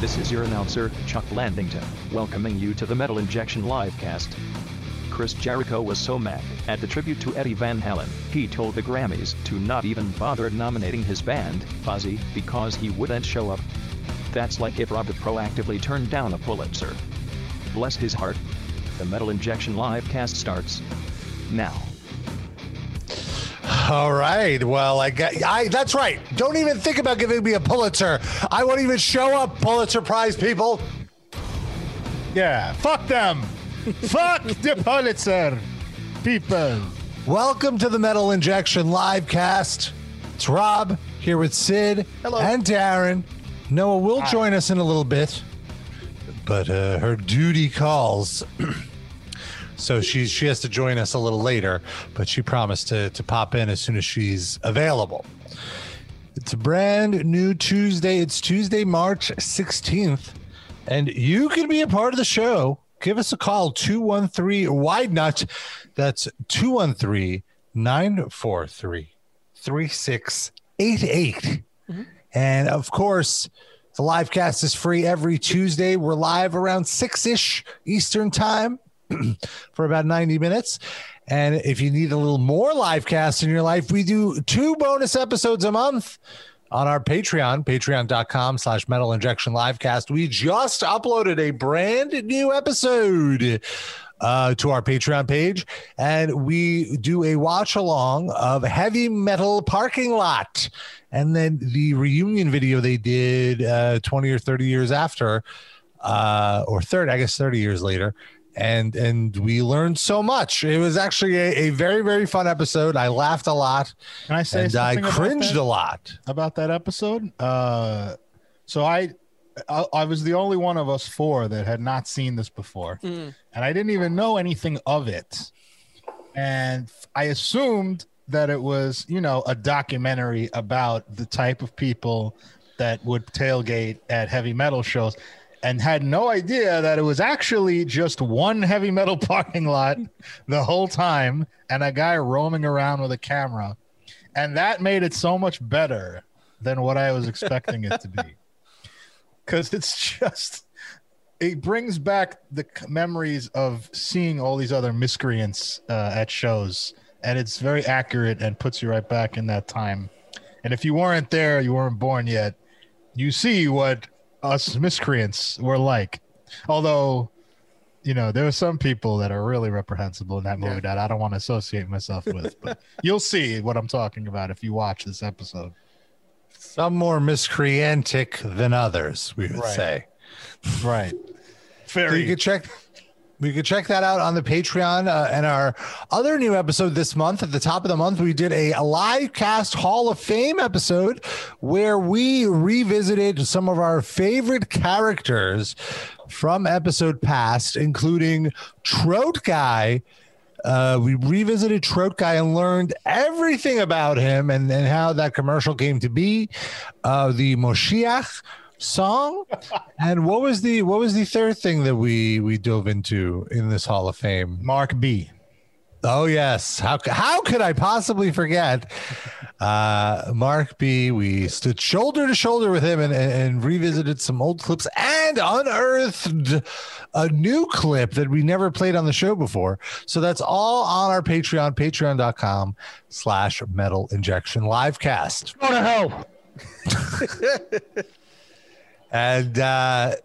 This is your announcer, Chuck Landington, welcoming you to the Metal Injection Livecast. Chris Jericho was so mad at the tribute to Eddie Van Halen, he told the Grammys to not even bother nominating his band, Fozzy, because he wouldn't show up. That's like if Robert proactively turned down a Pulitzer. Bless his heart. The Metal Injection Livecast starts now. All right. Well, I got. I. That's right. Don't even think about giving me a Pulitzer. I won't even show up. Pulitzer Prize people. Yeah, fuck them. fuck the Pulitzer people. Welcome to the Metal Injection Livecast. It's Rob here with Sid Hello. and Darren. Noah will join us in a little bit, but uh, her duty calls. so she she has to join us a little later, but she promised to to pop in as soon as she's available. It's a brand new Tuesday. It's Tuesday, March 16th, and you can be a part of the show. Give us a call 213 Wide Nut. That's 213 943 3688. Mm-hmm. And of course, the live cast is free every Tuesday. We're live around six ish Eastern time for about 90 minutes. And if you need a little more live cast in your life, we do two bonus episodes a month on our Patreon, patreon.com slash metal injection livecast. We just uploaded a brand new episode uh, to our Patreon page, and we do a watch along of heavy metal parking lot. And then the reunion video they did uh, 20 or 30 years after, uh, or 30, I guess 30 years later. And and we learned so much. It was actually a, a very very fun episode. I laughed a lot, Can I say and I cringed that? a lot. about that episode. Uh, so I, I, I was the only one of us four that had not seen this before, and I didn't even know anything of it, and I assumed that it was, you know, a documentary about the type of people that would tailgate at heavy metal shows. And had no idea that it was actually just one heavy metal parking lot the whole time and a guy roaming around with a camera and that made it so much better than what I was expecting it to be. Because it's just, it brings back the memories of seeing all these other miscreants uh, at shows, and it's very accurate and puts you right back in that time. And if you weren't there, you weren't born yet, you see what us miscreants were like. Although, you know, there are some people that are really reprehensible in that movie that I don't want to associate myself with. But you'll see what I'm talking about if you watch this episode. Some more miscreantic than others, we would Right. say. Right. So you could check we could check that out on the patreon uh, and our other new episode this month at the top of the month we did a live cast hall of fame episode where we revisited some of our favorite characters from episode past including trout guy uh, we revisited Trout Guy and learned everything about him and, and how that commercial came to be. Uh, the Moshiach song, and what was the what was the third thing that we we dove into in this Hall of Fame? Mark B. Oh yes, how how could I possibly forget? Uh, Mark B. We stood shoulder to shoulder with him and, and, and revisited some old clips and unearthed a new clip that we never played on the show before. So that's all on our Patreon, patreon.com slash metal injection livecast. Go to hell. And uh,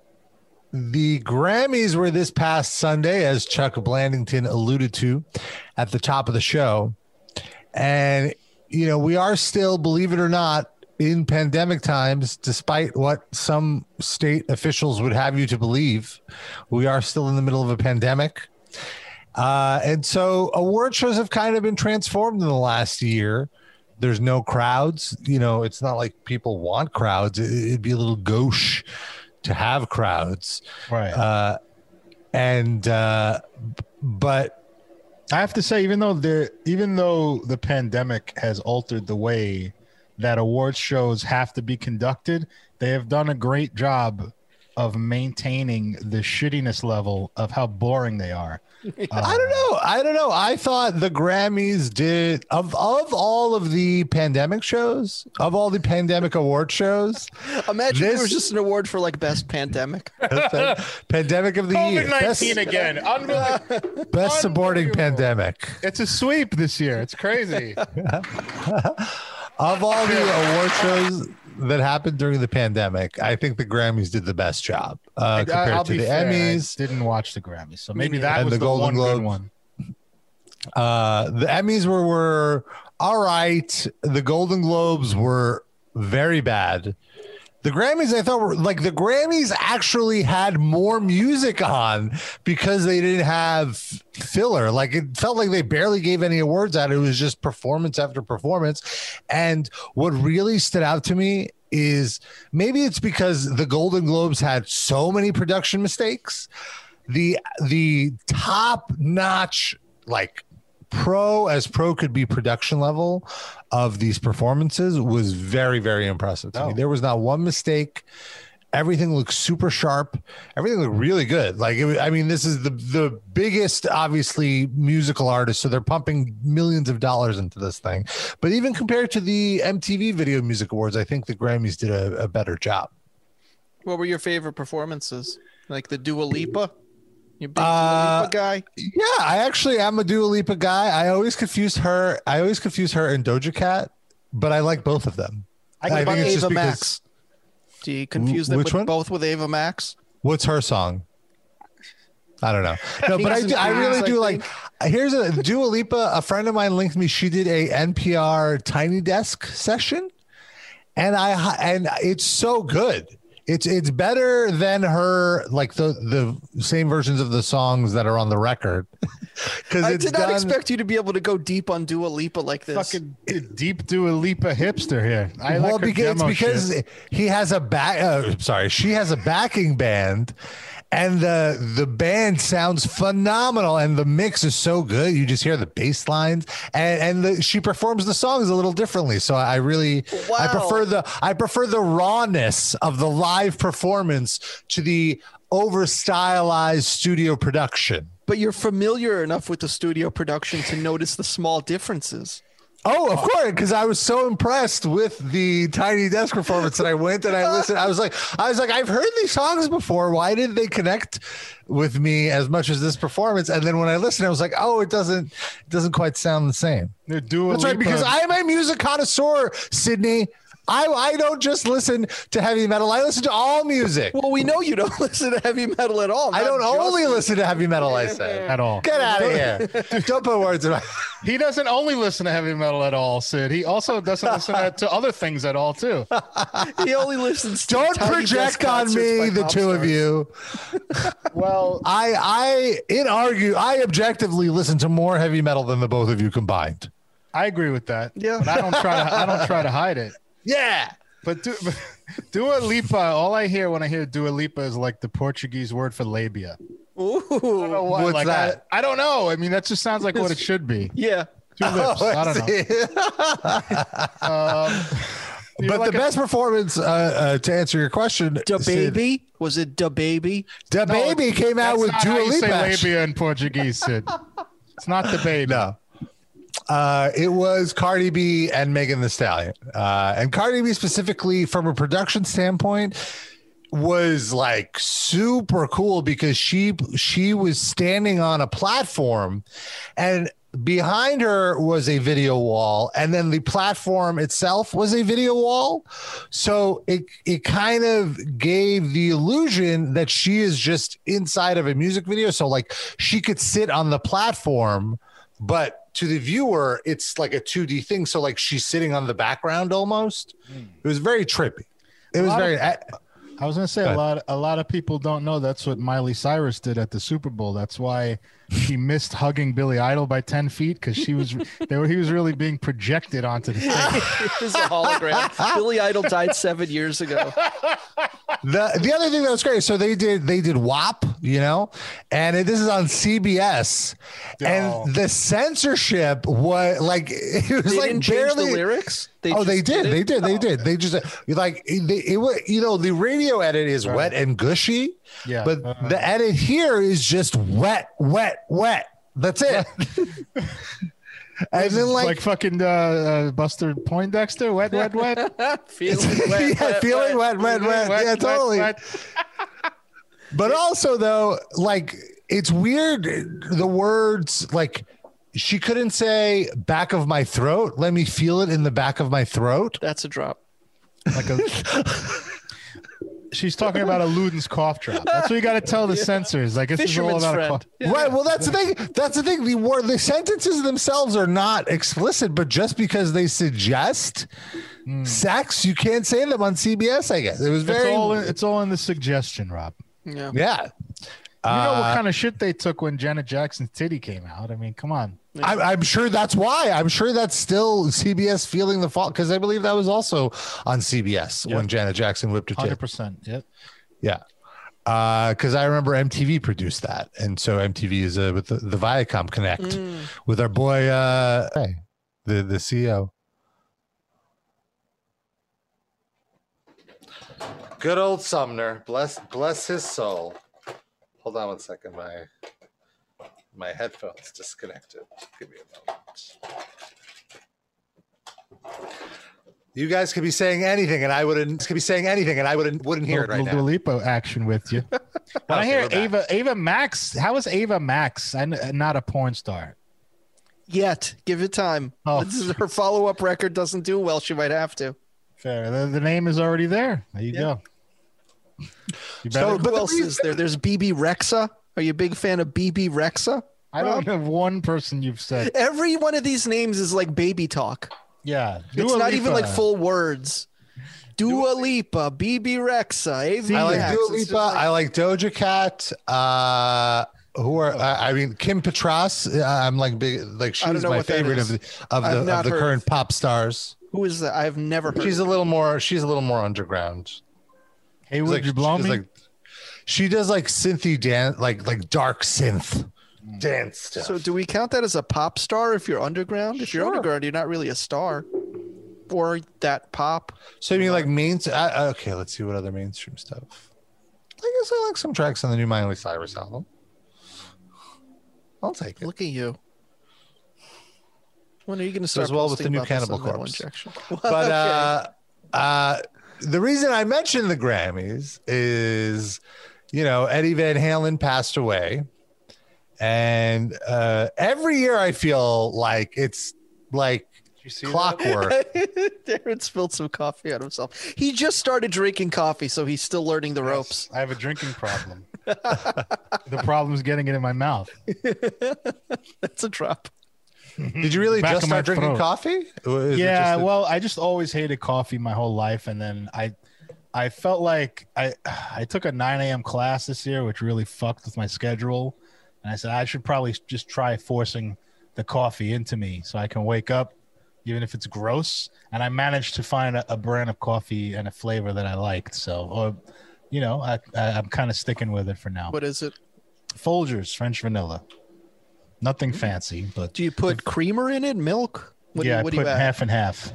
the Grammys were this past Sunday, as Chuck Blandington alluded to at the top of the show. And, you know, we are still, believe it or not, in pandemic times, despite what some state officials would have you to believe, we are still in the middle of a pandemic. Uh, and so award shows have kind of been transformed in the last year. There's no crowds. You know, it's not like people want crowds. It- It'd be a little gauche to have crowds. Right. Uh, and, uh, but I have to say, even though the even though the pandemic has altered the way that awards shows have to be conducted, they have done a great job of maintaining the shittiness level of how boring they are. I don't know. I don't know. I thought the Grammys did of of all of the pandemic shows, of all the pandemic award shows, Imagine it This- was just an award for like best pandemic. pandemic of the year, COVID best, nineteen again. Unbelievable. best supporting pandemic. It's a sweep this year. It's crazy. Of all the award shows that happened during the pandemic, I think the Grammys did the best job uh, compared I'll to the fair, I Emmys. didn't watch the Grammys, so maybe that And was the the, Golden Globes. one. Uh, the Emmys were were all right. The Golden Globes were very bad. The Grammys, I thought were like the Grammys actually had more music on because they didn't have filler. Like it felt like they barely gave any awards out. It was just performance after performance. And what really stood out to me is maybe it's because the Golden Globes had so many production mistakes. The the top notch like pro as pro could be production level of these performances was very very impressive to me Oh. there was not one mistake everything looked super sharp everything looked really good like it, was- i mean this is the the biggest obviously musical artist so they're pumping millions of dollars into this thing but even compared to the mtv video music awards i think the grammys did a, a better job What were your favorite performances? Like the Dua Lipa? You big Uh, Dua Lipa guy? Yeah, I actually am a Dua Lipa guy. I always confuse her. I always confuse her and Doja Cat, but I like both of them. I I, can- think about it's Ava just because. Max? Do you confuse them which with one? both with Ava Max? What's her song? I don't know. No, but I, do, I really Queens, I do like. Here's a Dua Lipa. A friend of mine linked me. She did a NPR Tiny Desk session, and I and it's so good. It's it's better than her like the the same versions of the songs that are on the record. Because I did not done, expect you to be able to go deep on Dua Lipa like this. Fucking deep Dua Lipa hipster here. I well, like because, it's because shit. he has a back. Uh, sorry, she has a backing band, and the the band sounds phenomenal, and the mix is so good. You just hear the bass lines, and and the, she performs the songs a little differently. So I really, I prefer the I prefer the rawness of the live performance to the over stylized studio production. but you're familiar enough with the studio production to notice the small differences. Oh, of course, because I was so impressed with the Tiny Desk performance that I went and I listened. I was like, I was like, I've heard these songs before. Why didn't they connect with me as much as this performance? And then when I listened, I was like, oh, it doesn't, it doesn't quite sound the same. They're doing That's right, because I am a music connoisseur, Sydney. I I don't just listen to heavy metal. I listen to all music. Well, we know you don't listen to heavy metal at all. I don't just- only listen to heavy metal. I say, at all. get out of here! Don't put words in my. He doesn't only listen to heavy metal at all, Sid. He also doesn't listen to, to other things at all, too. He only listens. To Don't project on me, the pop two of you. Well, I I in argue I objectively listen to more heavy metal than the both of you combined. I agree with that. Yeah. But I don't try to I don't try to hide it. Yeah. But, du- but Dua Lipa, all I hear when I hear Dua Lipa is like the Portuguese word for labia. I don't Ooh, know why. What's like, that? I, I don't know. I mean, that just sounds like what it should be. yeah. Two lips. Oh, I don't know. Um, you're but like the a- best performance, uh, uh, to answer your question, Da Sid, baby was it Da baby? Da No, baby came out with not how Dua you say Lipa. labia in Portuguese, Sid. It's not the baby. No. Uh, it was Cardi B and Megan Thee Stallion. Uh, and Cardi B specifically from a production standpoint was like super cool because she she was standing on a platform and behind her was a video wall and then the platform itself was a video wall so it it kind of gave the illusion that she is just inside of a music video so like she could sit on the platform but to the viewer it's like a 2d thing so like she's sitting on the background almost hmm. it was very trippy it was lot of- very I- I was gonna say Go a lot. A lot of people don't know that's what Miley Cyrus did at the Super Bowl. That's why she missed hugging Billy Idol by ten feet because she was. they were. He was really being projected onto the stage. It was a hologram. Billy Idol died seven years ago. the the other thing that was great so they did they did WAP you know, and it, this is on CBS, No. and the censorship was like it was They like barely. the lyrics. oh, they did. They did. They Oh. did. They just like they, it was. You know, the radio edit is Right. wet and gushy, Yeah. but Uh-huh. the edit here is just wet, wet, wet. That's it. and then like, like fucking uh, uh, Buster Poindexter, wet, wet, wet. feeling wet, yeah, wet, feeling wet. wet, wet, wet. yeah, totally. But also though, like it's weird the words like she couldn't say back of my throat. Let me feel it in the back of my throat. That's a drop. Like a. She's talking about a Luden's cough drop. That's what you got to tell the censors. Like this is all Fisherman's about a friend. cough. Yeah. Right. Well, that's the thing. That's the thing. The word, the sentences themselves are not explicit, but just because they suggest sex, you can't say them on CBS. I guess it was It's very. all in, it's all in the suggestion, Rob. Yeah. yeah. You know Uh, what kind of shit they took when Janet Jackson's titty came out. I mean, come on. I'm, I'm sure that's why. I'm sure that's still CBS feeling the fault because I believe that was also on CBS Yeah. when Janet Jackson whipped her Hundred tit. percent. Yep. Yeah. Because I remember MTV produced that. And so MTV is uh, with the, the Viacom Connect Mm. with our boy, uh, hey, the, the CEO. Good old Sumner. Bless bless his soul. Hold on one second. My my headphones disconnected. Give me a moment. You guys could be saying anything, and I wouldn't. Could be saying anything, and I wouldn't wouldn't hear it right little now. Dua Lipa action with you. When I hear we're back. Ava Ava Max, how is Ava Max? I'm not a porn star. Yet, give it time. Oh. This is her follow-up record doesn't do well. She might have to. Fair. The, the name is already there. There you Yeah. go. You So- But Who else is there? There's Bebe Rexha. Are you a big fan of Bebe Rexha? I don't have one person you've said. Every one of these names is like baby talk. Yeah. it's Dua not even like full words. Dua Lipa, Bebe Rexha, Ava I like Max. Dua Lipa. like- I like Doja Cat. Uh, who are I I mean Kim Petras? uh, I'm like big. Like she's my favorite is. of the of I've the of the current of- pop stars. Who is that? I've never heard. She's of a little more. She's a little more underground. Hey, would like, you blow me? like- she does like synthy dance, like like dark synth dance stuff. So do we count that as a pop star if you're underground? If you're Sure. underground, you're not really a star. Or that pop. So you mean like main? Okay, let's see what other mainstream stuff. I guess I like some tracks on the new Miley Cyrus album. I'll take it. Look at you. When are you going to start Does well with posting the new about this Cannibal on Corpse. Injection? but uh uh the reason I mentioned the Grammys is you know Eddie Van Halen passed away and uh every year I feel like it's like you see clockwork Darren spilled some coffee on himself. He just started drinking coffee, so he's still learning the ropes. I have a drinking problem. the problem is getting it in my mouth. That's a drop. Did you really Back just start drinking throat. coffee? Or is it yeah, just a- well, I just always hated coffee my whole life, and then I, I felt like I, I took a 9 a.m. class this year, which really fucked with my schedule, and I said I should probably just try forcing the coffee into me so I can wake up, even if it's gross. And I managed to find a, a brand of coffee and a flavor that I liked. So, or, you know, I, I I'm kind of sticking with it for now. What is it? Folgers French vanilla, nothing mm. fancy, but Do you put creamer in it? Milk? What yeah, do I you, what do put half and half.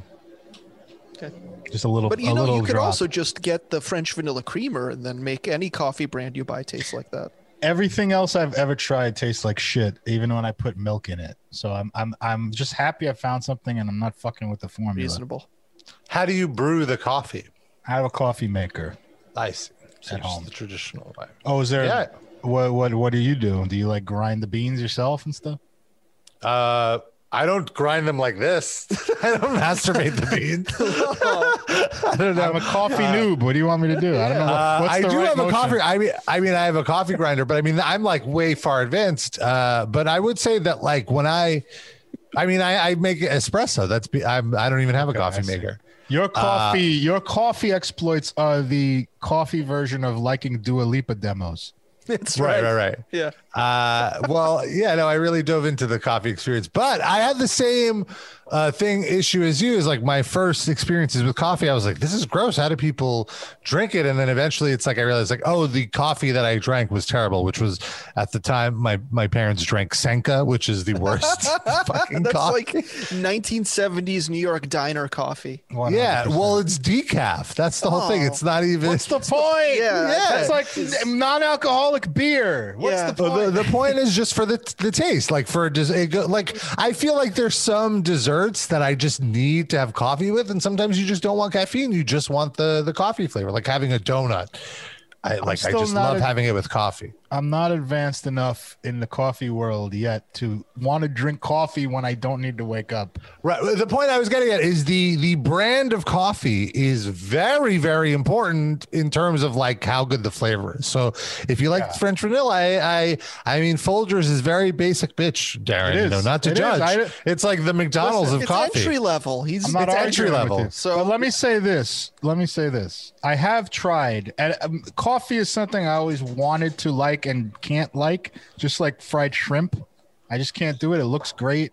Okay. Just a little, But you a know, you could drop. also just get the French vanilla creamer and then make any coffee brand you buy taste like that. everything else I've ever tried tastes like shit, even when I put milk in it. So I'm I'm I'm just happy I found something and I'm not fucking with the formula. Reasonable. how do you brew the coffee? I have a coffee maker. I see. So At home. the traditional way. Oh, is there? Yeah. What what what do you do? Do you like grind the beans yourself and stuff? Uh, I don't grind them like this. I don't masturbate the beans. I don't know. I'm a coffee noob. What do you want me to do? I don't know. What, Uh, what's I the do right have a coffee. I mean, I mean, I have a coffee grinder, but I mean, I'm like way far advanced. Uh, but I would say that like when I, I mean, I, I make espresso. That's be, I'm, I don't even have a Okay, coffee maker. Your coffee, your coffee exploits are the coffee version of liking Dua Lipa demos. It's Right, right. right, right. Yeah. Uh, well, yeah, no, I really dove into the coffee experience, but I had the same uh, thing issue as you is like my first experiences with coffee. I was like, this is gross. How do people drink it? And then eventually, it's like I realized like, oh, the coffee that I drank was terrible. Which was at the time my my parents drank Sanka, which is the worst fucking That's coffee. like 1970s New York diner coffee. yeah, 100%. well, it's decaf. That's the whole thing. Oh. It's not even. What's the point? Yeah, that's yeah. like non-alcoholic beer. What's Yeah. the point? the, the point is just for the the taste, like for just it go, like I feel like there's some desserts that I just need to have coffee with, and sometimes you just don't want caffeine, you just want the the coffee flavor, like having a donut. I like I just love a- having it with coffee. I'm not advanced enough in the coffee world yet to want to drink coffee when I don't need to wake up. Right. The point I was getting at is the the brand of coffee is very very important in terms of like how good the flavor is. So if you like Yeah. French vanilla, I I I mean Folgers is very basic bitch, Darren. It You know, not to It is. judge. I- it's like the McDonald's of it's coffee. entry level. He's I'm not It's entry level. So- but let me say this. Let me say this. I have tried, and um, coffee is something I always wanted to like and can't like, just like fried shrimp. I just can't do it. It looks great,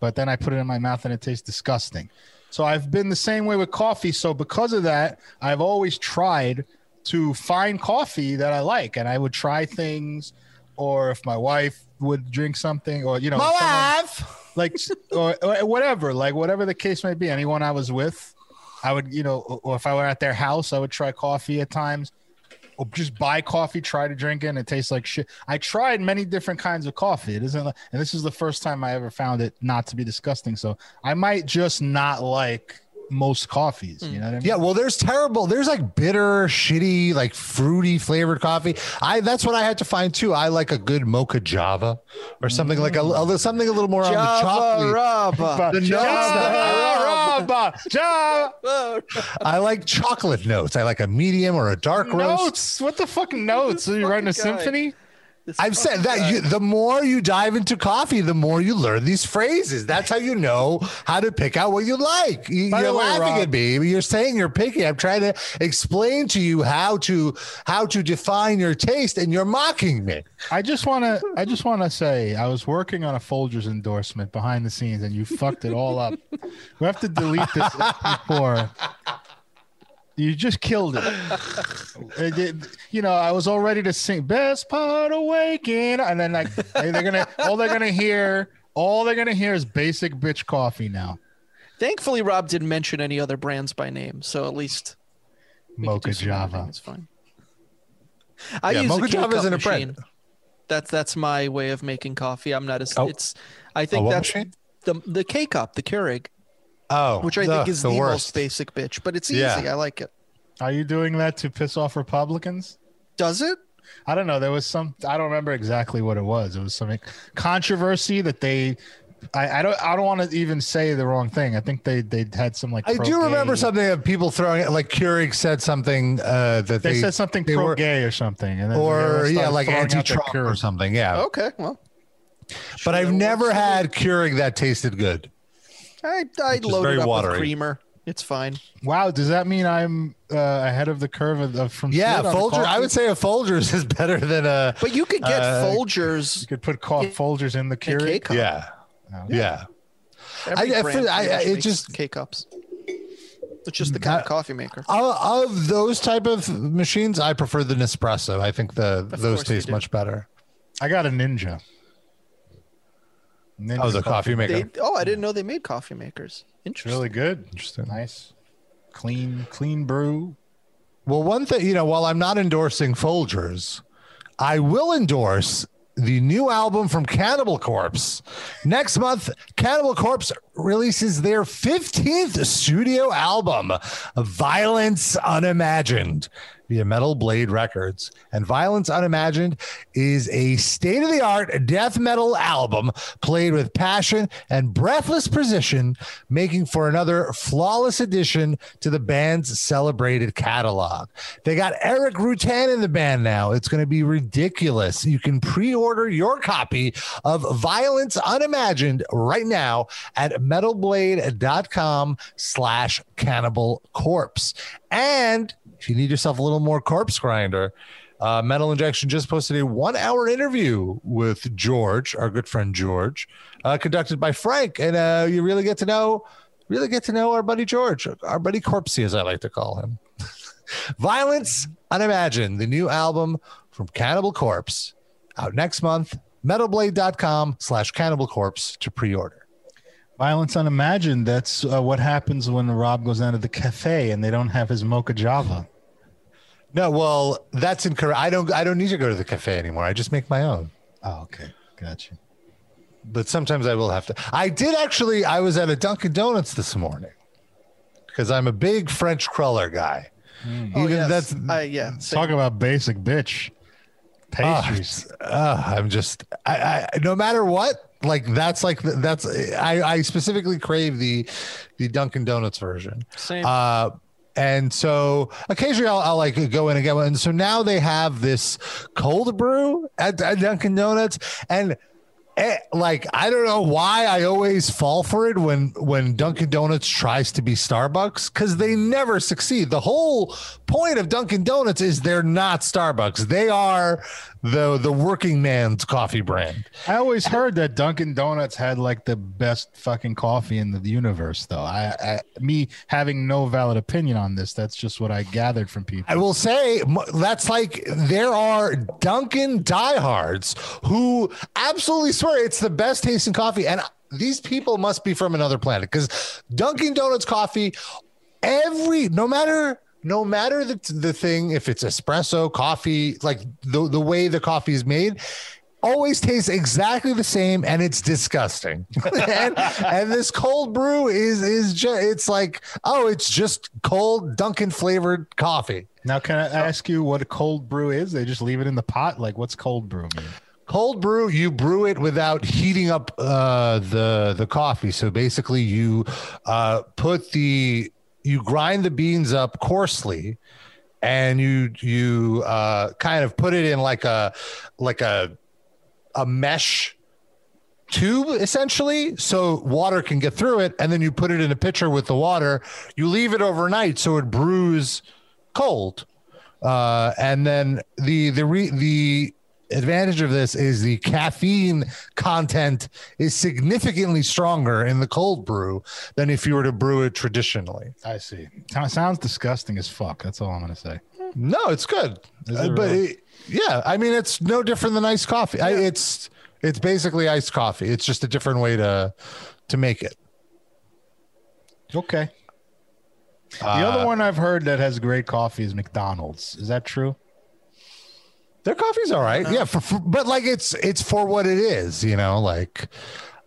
but then I put it in my mouth and it tastes disgusting. So I've been the same way with coffee. So because of that, I've always tried to find coffee that I like, and I would try things, or if my wife would drink something, or you know, My someone- wife. like or, or whatever like whatever the case may be anyone i was with i would you know or if i were at their house i would try coffee at times just buy coffee try to drink it and it tastes like shit. I tried many different kinds of coffee. It isn't and this is the first time i ever found it not to be disgusting. So i might just not like most coffees you hmm. know what i mean Yeah, well, there's terrible. There's like bitter, shitty, like fruity flavored coffee. I that's what I had to find too. I like a good mocha Java or something like a, a something a little more on the Java chocolate. Rubba. The notes Java, Java, I like chocolate notes. I like a medium or a dark roast. notes. What the fuck notes? Are you writing a guy. symphony? This said fucking that guy. you, the more you dive into coffee, the more you learn these phrases. That's how you know how to pick out what you like. You, By are the way, laughing Rob- at me. You're saying you're picky. I'm trying to explain to you how to how to define your taste, and you're mocking me. I just want to. I just want to say I was working on a Folgers endorsement behind the scenes, and you fucked it all up. We have to delete this before. You just killed it. It did- You know, I was all ready to sing "Best Part of Waking," and then like they're gonna all they're gonna hear, all they're gonna hear is "Basic Bitch Coffee" now. Thankfully, Rob didn't mention any other brands by name, so at least we Mocha do some editing. Java. It's fine. I Yeah, use Mocha a Java K-cup isn't a machine. brand. That's that's my way of making coffee. I'm not as Oh. it's. I A think oh, what that's machine? the the K cup, the Keurig, Oh, which I ugh, think is the, most worst. basic bitch, but it's easy. Yeah. I like it. Are you doing that to piss off Republicans? Does it? I don't know. There was some. I don't remember exactly what it was. It was something controversy that they. I, I don't. I don't want to even say the wrong thing. I think they they had some like. I do remember something of people throwing it. Like Keurig said something uh, that They, they, said something they pro were- gay or something, and then or yeah, like throwing out their anti-Trump or something. Yeah, Okay, well. but I've never had Keurig that tasted good. I I Which is load it up watery. with creamer. It's fine. Wow, does that mean I'm uh, ahead of the curve of, of from? Yeah, Sid Folgers. I would say a Folgers is better than a. But you could get Uh, You could put cough Yeah. Folgers in the in Keurig. K. Yeah, Oh. yeah. Every I- I brand feel- I- I- it just- K cups. It's just the kind of coffee maker. Of, of those type of machines, I prefer the Nespresso. I think the those taste much better. I got a Ninja. Ninja Oh, the coffee maker. They, oh, I didn't know they made coffee makers. Interesting. really good. Interesting. Nice, clean, clean brew. Well, one thing, you know, while I'm not endorsing Folgers, I will endorse the new album from Cannibal Corpse. Next month, Cannibal Corpse releases their 15th studio album, Violence Unimagined, via Metal Blade Records. And Violence Unimagined is a state of the art death metal album played with passion and breathless precision, making for another flawless addition to the band's celebrated catalog. They got Erik Rutan in the band now. It's going to be ridiculous. You can pre order your copy of Violence Unimagined right now at metalblade.com slash cannibal corpse. And if you need yourself a little more corpse grinder, Uh, Metal Injection just posted a one hour interview with George, our good friend George, uh, conducted by Frank. And uh, you really get to know, really get to know our buddy George, our buddy Corpsey, as I like to call him. Violence Unimagined, the new album from Cannibal Corpse, out next month. Metalblade.com slash Cannibal Corpse to pre order. Violence unimagined. That's uh, what happens when Rob goes down to the cafe and they don't have his mocha java. No, well, that's incorrect. I don't. I don't need to go to the cafe anymore. I just make my own. Oh, okay, gotcha. But sometimes I will have to. I did actually. I was at a Dunkin' Donuts this morning because I'm a big French cruller guy. Oh, Even yes. that's I, yeah. same. Talk about basic bitch Ah, pastries. uh, I'm just. I, I. No matter what. Like that's like that's. I. I specifically crave the, the Dunkin' Donuts version. Same. Uh, and so occasionally I'll, I'll like go in and get one. And so now they have this cold brew at, at Dunkin' Donuts, and eh, like I don't know why I always fall for it when when Dunkin' Donuts tries to be Starbucks because they never succeed. The whole point of Dunkin' Donuts is they're not Starbucks. They are the the working man's coffee brand. I always heard that Dunkin' Donuts had like the best fucking coffee in the universe, though. I, I me having no valid opinion on this, that's just what I gathered from people. I will say that's like there are Dunkin' diehards who absolutely swear it's the best tasting coffee, and these people must be from another planet because Dunkin' Donuts coffee, every no matter no matter the the thing, if it's espresso coffee, like the the way the coffee is made. Always tastes exactly the same, and it's disgusting. and, and this cold brew is is just it's like oh, it's just cold Dunkin' flavored coffee. Now, can I ask you what a cold brew is? They just leave it in the pot. Like, what's cold brew mean? cold brew you brew it without heating up uh the the coffee so basically you uh put the you grind the beans up coarsely and you you uh kind of put it in like a like a a mesh tube essentially so water can get through it. And then you put it in a pitcher with the water. You leave it overnight so it brews cold. Uh and then the the re, the advantage of this is the caffeine content is significantly stronger in the cold brew than if you were to brew it traditionally. I see. Sounds- disgusting as fuck. That's all I'm gonna say. No, it's good. Is Uh, but it- yeah, I mean it's no different than iced coffee. I, it's it's basically iced coffee. It's just a different way to to make it. Okay. The Uh, other one I've heard that has great coffee is McDonald's. Is that true? Their coffee's all right. Uh-huh. Yeah, for, for, but like it's it's for what it is, you know, like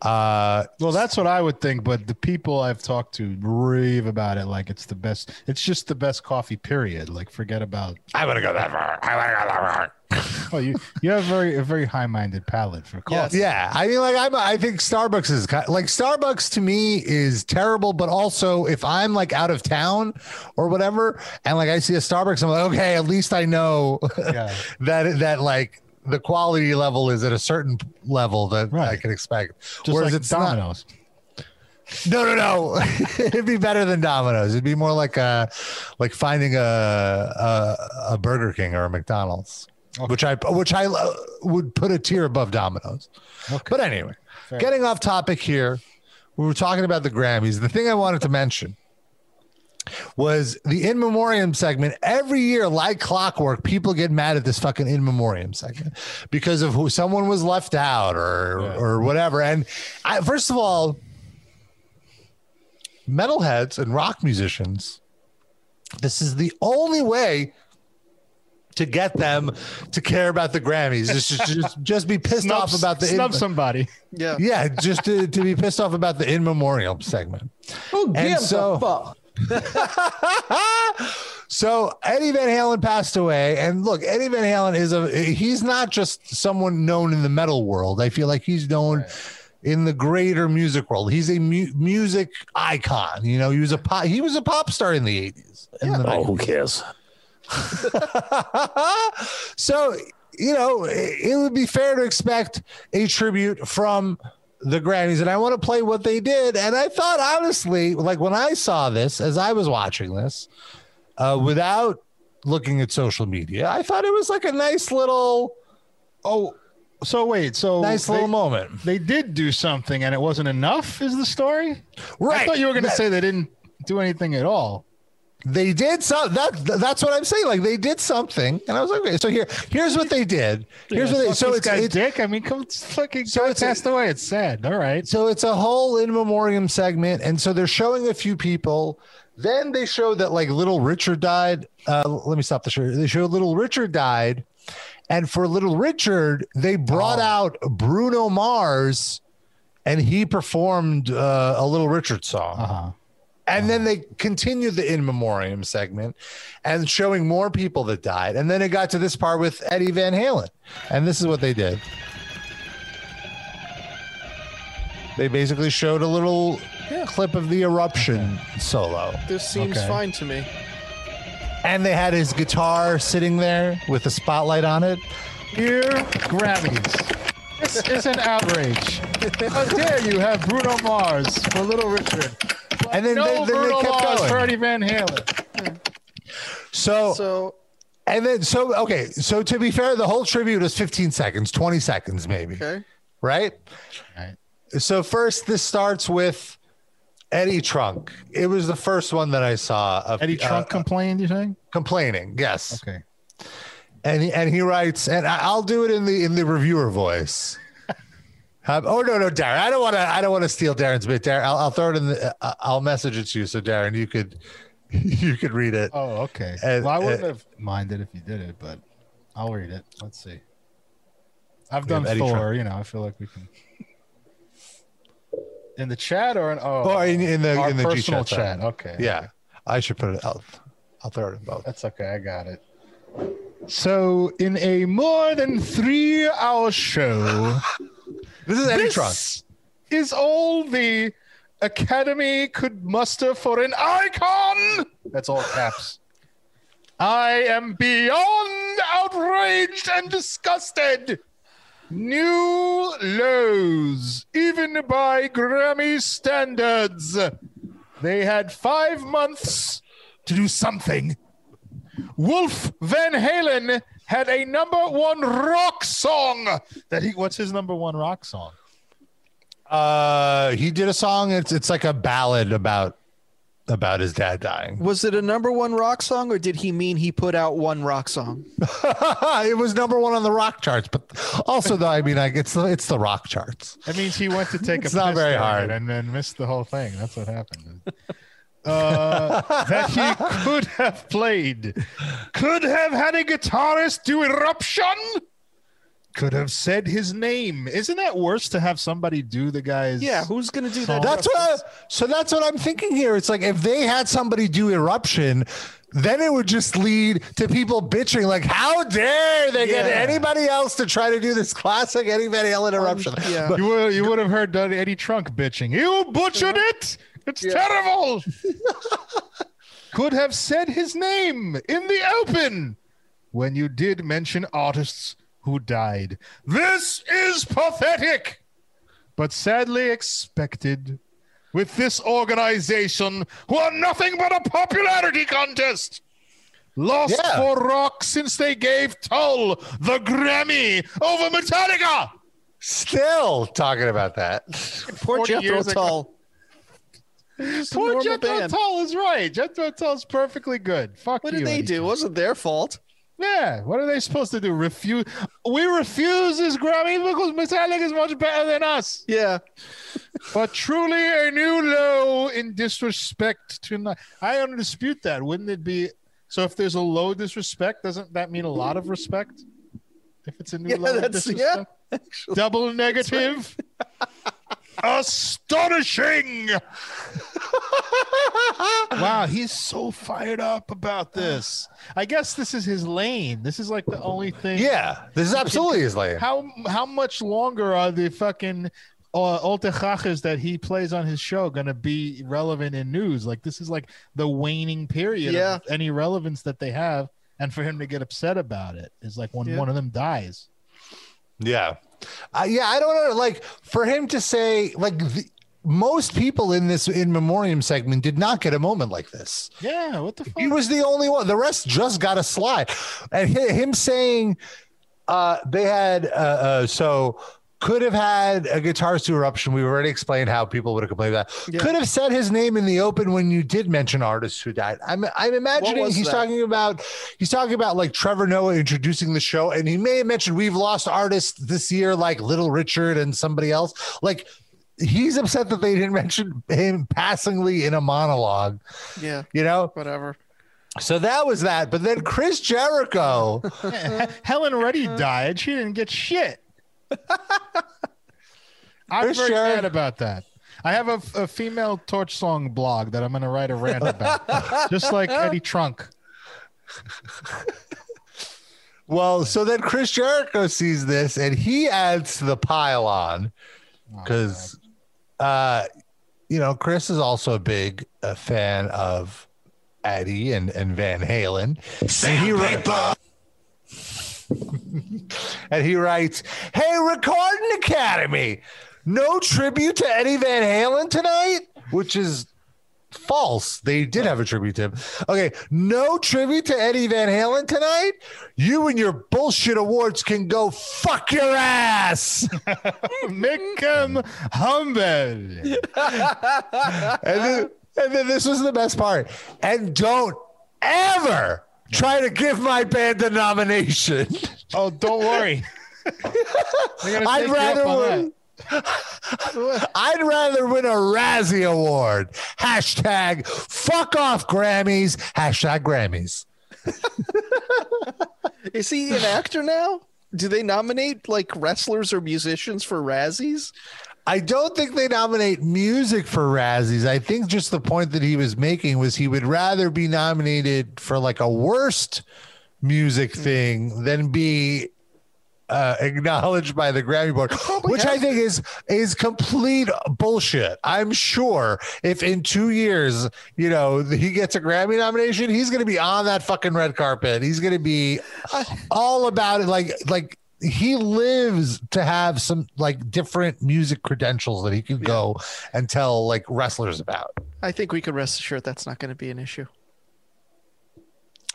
uh Well, that's what I would think, but the people I've talked to rave about it like it's the best. It's just the best coffee. Period. Like forget about. I want to go that far. I want to go that far. Well, you you have very a very high minded palate for coffee. Yeah, I mean, like I'm, I think Starbucks is like Starbucks to me is terrible, but also if I'm like out of town or whatever, and like I see a Starbucks, I'm like, okay, at least I know Yeah. that that like the quality level is at a certain level that I can expect. Just Whereas like it's not. Domino's. No, no, no. It'd be better than Domino's. It'd be more like a like finding a a, a Burger King or a McDonald's, which I which I uh, would put a tier above Domino's. Okay. But anyway, Fair. getting off topic here, we were talking about the Grammys. The thing I wanted to mention was the in memoriam segment. Every year, like clockwork, people get mad at this fucking in memoriam segment because of who someone was left out or Yeah. or whatever. And I, first of all, metalheads and rock musicians, this is the only way to get them to care about the Grammys. Just just, just, just be pissed Snub, off about the in- snub somebody. Yeah. yeah, just to, to be pissed off about the in memoriam segment. Who And gives so- a fuck? so Eddie Van Halen passed away, and look, Eddie Van Halen is a he's not just someone known in the metal world. I feel like he's known in the greater music world. He's a mu- music icon. You know, he was a pop, he was a pop star in the eighties. Oh, who cares? so you know it it would be fair to expect a tribute from the grammys and i want to play what they did and i thought honestly like when i saw this as i was watching this uh, without looking at social media. I thought it was like a nice little, Oh, so wait, so nice they, little moment. they did do something and it wasn't enough. Is the story? Right. I thought you were going to say they didn't do anything at all. They did some that that's what I'm saying. Like they did something, and I was like, okay. So here, here's what they did. Here's what they. So it's, it's dick. I mean, come fucking So it's a- passed away. It's sad. All right. so it's a whole in memoriam segment, and so they're showing a few people. Then they show that like little Richard died. Uh, let me stop the show. They show little Richard died, and for little Richard, they brought Oh. out Bruno Mars, and he performed uh, a little Richard song. Uh huh. And then they continued the in memoriam segment and showing more people that died. And then it got to this part with Eddie Van Halen. And this is what they did. They basically showed a little clip of the eruption solo. This seems Okay. fine to me. And they had his guitar sitting there with a spotlight on it. Dear Grammys, this is an outrage. How dare you have Bruno Mars for Little Richard? But And then no they- then they kept Mars going. for Eddie Van Halen. So, So and then, so, okay. So to be fair, the whole tribute was 15 seconds, 20 seconds maybe. okay. Right? Right. So first, this starts with Eddie Trunk. It was the first one that I saw of Eddie uh, Trunk complained, you think? complaining. Yes, Okay. and he, and he writes, and I'll do it in the in the reviewer voice. Um, oh no, no, Darren, I don't want to. I don't want to steal Darren's bit. Darren, I'll, I'll throw it in the. Uh, I'll message it to you, so Darren, you could you could read it. Oh, okay. And- well, I wouldn't uh, have minded if you did it, but I'll read it. Let's see. I've done Thor, Trunk. you know, I feel like we can. In the chat or in oh Or in, in the in the personal G chat. Okay. Yeah, I should put it. I'll, I'll throw it in both. That's okay. I got it. So, in a more than three hour show, This is Eddie Trunk. is all the Academy could muster for an icon. That's all caps. I am beyond outraged and disgusted. New lows, even by Grammy standards. They had five months to do something. Wolf Van Halen had a number one rock song. That he what's his number one rock song? Uh, he did a song. It's it's like a ballad about about his dad dying. Was it a number one rock song, or did he mean he put out one rock song? it was number one on the rock charts, but also though I mean like it's the it's the rock charts. That means he went to take It's a It's not very hard. and then missed the whole thing. That's what happened. Uh, that he could have played, could have had a guitarist do eruption, could have said his name. Isn't that worse to have somebody do the guy's? Yeah, who's gonna do that? That's what. I, so that's what I'm thinking here. It's like if they had somebody do eruption, then it would just lead to people bitching like, "How dare they get anybody else to try to do this classic Eddie Van Halen eruption?" yeah. But- You would you would have heard Eddie Trunk bitching. You butchered it. It's terrible. Could have said his name in the open when you did mention artists who died. This is pathetic, but sadly expected. With this organization, who are nothing but a popularity contest. Lost Yeah. for rock since they gave Tull the Grammy over Metallica. Still talking about that. Poor 40 Jethro years ago. Tull. Poor Jethro. Tull is right. Jethro Tull's perfectly good. Fuck What you. did they do? It wasn't their fault. Yeah. What are they supposed to do? Refuse? We refuse this Grammy because Metallica is much better than us. Yeah. But truly a new low in disrespect to. I don't dispute that. Wouldn't it be? So if there's a low disrespect, doesn't that mean a lot of respect? If it's a new Yeah, low that's- yeah. disrespect? Actually, Double negative. Astonishing. wow, he's so fired up about this. I guess this is his lane. This is like the only thing. Yeah, this is absolutely his lane. How how much longer are the fucking uh, that he plays on his show going to be relevant in news? Like this is like the waning period Yeah. of any relevance that they have, and for him to get upset about it is like when Yeah. one of them dies. Yeah. Uh, yeah, I don't know. Like for him to say, like, the, most people in this in memoriam segment did not get a moment like this. Yeah, what the fuck? He was the only one. The rest just got a slide. And him saying uh, they had uh, uh, so could have had a guitar eruption. We've already explained how people would have complained about. Yeah. Could have said his name in the open when you did mention artists who died. I'm I'm imagining he's that? talking about he's talking about like Trevor Noah introducing the show, and he may have mentioned we've lost artists this year like Little Richard and somebody else. Like he's upset that they didn't mention him passingly in a monologue. Yeah, You know, whatever. so that was that. But then Chris Jericho, Helen Reddy died. She didn't get shit. I'm Chris very Jericho- mad about that. I have a, a female torch song blog that I'm going to write a rant about, just like Eddie Trunk. well, so then Chris Jericho sees this and he adds to the pile on Oh, because, uh, you know, Chris is also a big uh, fan of Eddie and, and Van Halen. And he, wri- and he writes, Hey, Recording Academy, no tribute to Eddie Van Halen tonight, which is false. They did have a tribute to him. Okay, no tribute to Eddie Van Halen tonight. You and your bullshit awards can go fuck your ass. Make him humble. and, then, and then this was the best part. And don't ever try to give my band a nomination. Oh, don't worry. I'd take you up rather win. I'd rather win a Razzie Award. Hashtag fuck off Grammys. Hashtag Grammys. Is he an actor now? Do they nominate like wrestlers or musicians for Razzies? I don't think they nominate music for Razzies. I think just the point that he was making was he would rather be nominated for like a worst music thing than be uh, acknowledged by the Grammy board, which I think is is complete bullshit. I'm sure if in two years, you know, he gets a Grammy nomination, he's going to be on that fucking red carpet. He's going to be all about it, like like he lives to have some like different music credentials that he can go and tell like wrestlers about. I think we could rest assured that's not going to be an issue.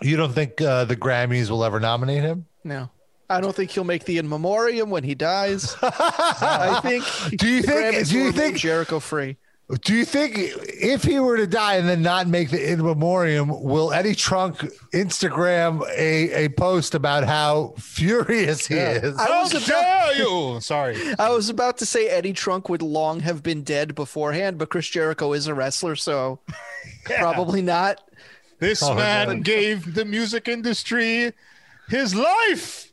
You don't think uh, the Grammys will ever nominate him? No. I don't think he'll make the in memoriam when he dies. I think. Do you think- do you think- Jericho free? Do you think if he were to die and then not make the in memoriam, will Eddie Trunk Instagram a, a post about how furious he is? I How was about- you? Sorry. I was about to say Eddie Trunk would long have been dead beforehand, but Chris Jericho is a wrestler, so probably not. This Oh, man God. gave the music industry his life.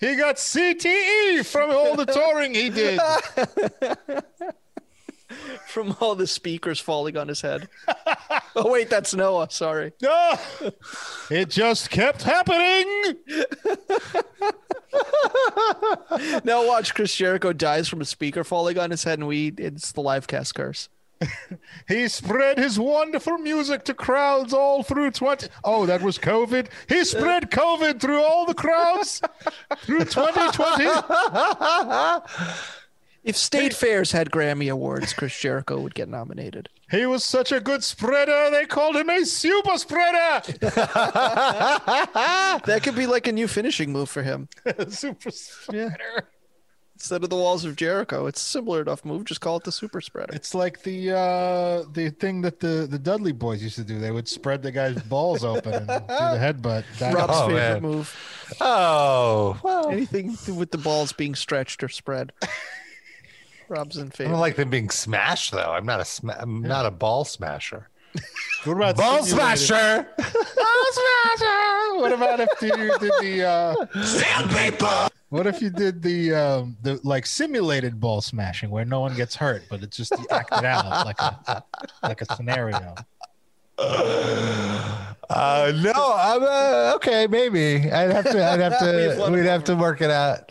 He got CTE from all the touring he did. From all the speakers falling on his head. oh wait, that's Noah. Sorry. No, it just kept happening. Now watch Chris Jericho dies from a speaker falling on his head, and we it's the live cast curse. He spread his wonderful music to crowds all through 20. Oh, that was COVID. He spread COVID through all the crowds through 2020. If state fairs had Grammy awards, Chris Jericho would get nominated. He was such a good spreader, they called him a super spreader. That could be like a new finishing move for him. super spreader. Instead of the walls of Jericho, it's a similar enough move. Just call it the super spreader. It's like the uh the thing that the the Dudley boys used to do. They would spread the guy's balls open and do the headbutt. That- Rob's Oh, favorite man. move. Oh, well, Anything with the balls being stretched or spread. Rob's in I don't like them being smashed though. I'm not a sma- I'm not a ball smasher. What about Ball simulated- smasher. Ball smasher. What about if you did the uh sandpaper? What if you did the um the like simulated ball smashing where no one gets hurt, but it's just acted out like a like a scenario. Uh, no, I'm uh, okay. Maybe I'd have to. I'd have to. we'd have to work it out.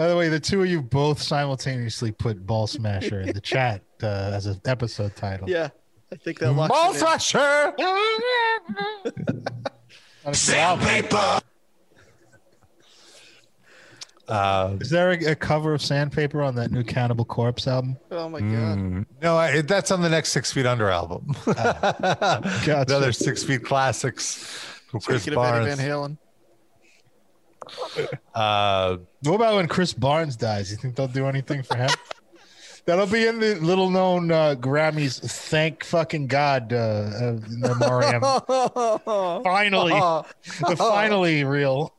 By the way, the two of you both simultaneously put ball smasher in the chat uh, as an episode title. Yeah, I think that locks Ball it in. smasher. Uh, Is there a, a cover of Sandpaper on that new Cannibal Corpse album? Oh my god. mm, no, I, that's on the next Six Feet Under album. Another Six Feet classics from Chris Speaking of Eddie Barnes. Van Halen. Uh, What about when Chris Barnes dies? You think they'll do anything for him? That'll be in the little known uh, Grammys. Thank fucking God, uh, uh, memoriam. finally, the finally real.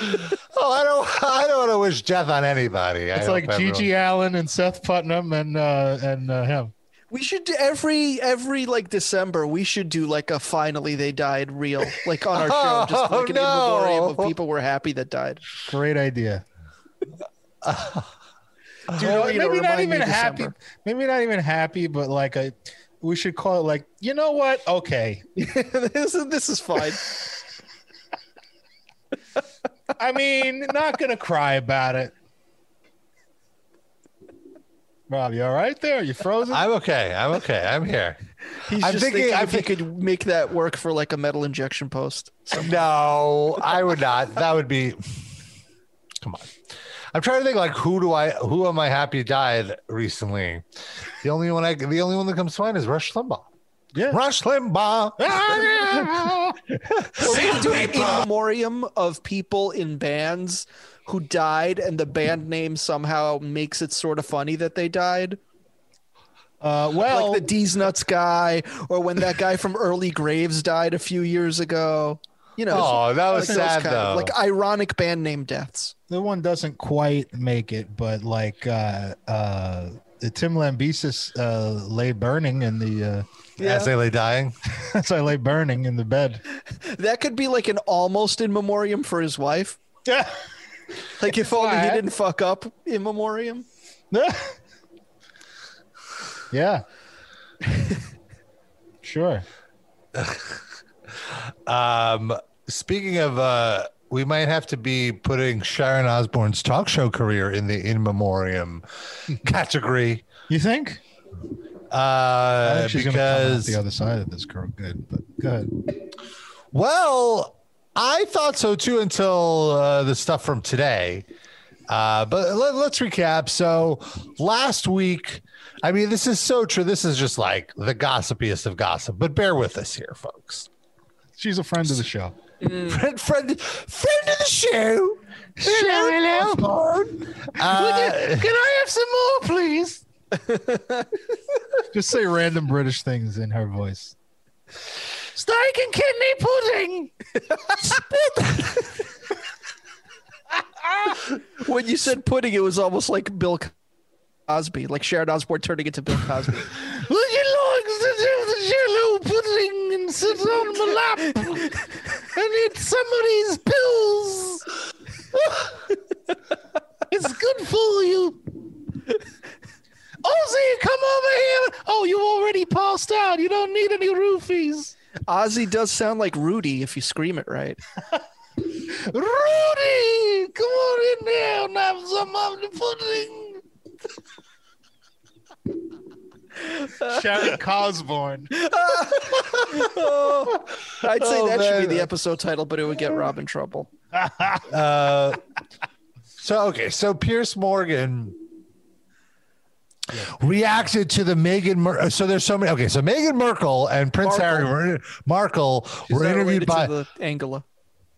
oh, I don't, I don't want to wish death on anybody. It's hope like everyone- GG Allin and Seth Putnam and uh, and uh, him. We should do every every like December. We should do like a finally they died real like on our show, just Oh, like an in memoriam no. of people we're happy that died. Great idea. Do You know, not need maybe not even happy. December. Maybe not even happy, but like a. We should call it like you know what? Okay, this is this is fine. I mean, not gonna cry about it. Rob, you all right there? You frozen? I'm okay. I'm okay. I'm here. He's I'm just thinking- thinking, I'm if he could make that work for like a metal injection post. No, I would not. That would be. Come on. I'm trying to think like who do I who am I happy died recently? The only one I the only one that comes to mind is Rush Limbaugh. Yeah. Rush Limbaugh. Or we could do an in memoriam of people in bands who died, and the band name somehow makes it sort of funny that they died. Uh, well, like the Deez Nuts guy, or when that guy from Early Graves died a few years ago. You know, Oh, that was like sad though. of, like ironic band name deaths. the one doesn't quite make it, but like uh, uh, the Tim Lambesis uh, lay burning in the. Uh, As they lay dying. as I lay burning in the bed. That could be like an almost in memoriam for his wife. Yeah. Like if only he didn't fuck up in memoriam. yeah. sure. Um, speaking of, uh, we might have to be putting Sharon Osbourne's talk show career in the in memoriam category. You think? I Uh, think she's gonna come out because the other side of this girl good, but go ahead. Well, I thought so too until uh, the stuff from today. Uh, but let, let's recap. So last week, I mean, this is so true. This is just like the gossipiest of gossip, but bear with us here, folks. She's a friend of the show. Friend, friend, friend of the show. Sharon Osbourne. Uh, Can I have some more, please? Just say random British things in her voice. Steak and kidney pudding. When you said pudding, it was almost like Bill Cosby, like Sharon Osbourne turning into Bill Cosby. Would you like to do the jello pudding and sit on my lap and eat somebody's pills? it's good for you. Ozzy, come over here. Oh, you already passed out. You don't need any roofies. Ozzy does sound like Rudy if you scream it right. Rudy, come on in there and have some of the pudding. Sharon Cosborn. Oh, I'd say Oh, that should be the episode title, but it would get Rob in trouble. uh, so okay, so Piers Morgan reacted to the Meghan. Mer- so there's so many. Okay, so Meghan Markle and Prince Markle. Harry were Markle were interviewed by the Angela.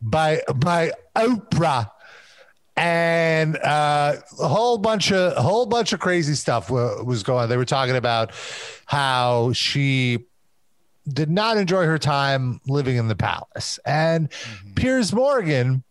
by by Oprah, and uh, a whole bunch of a whole bunch of crazy stuff wa- was going. on. They were talking about how she did not enjoy her time living in the palace, and Piers Morgan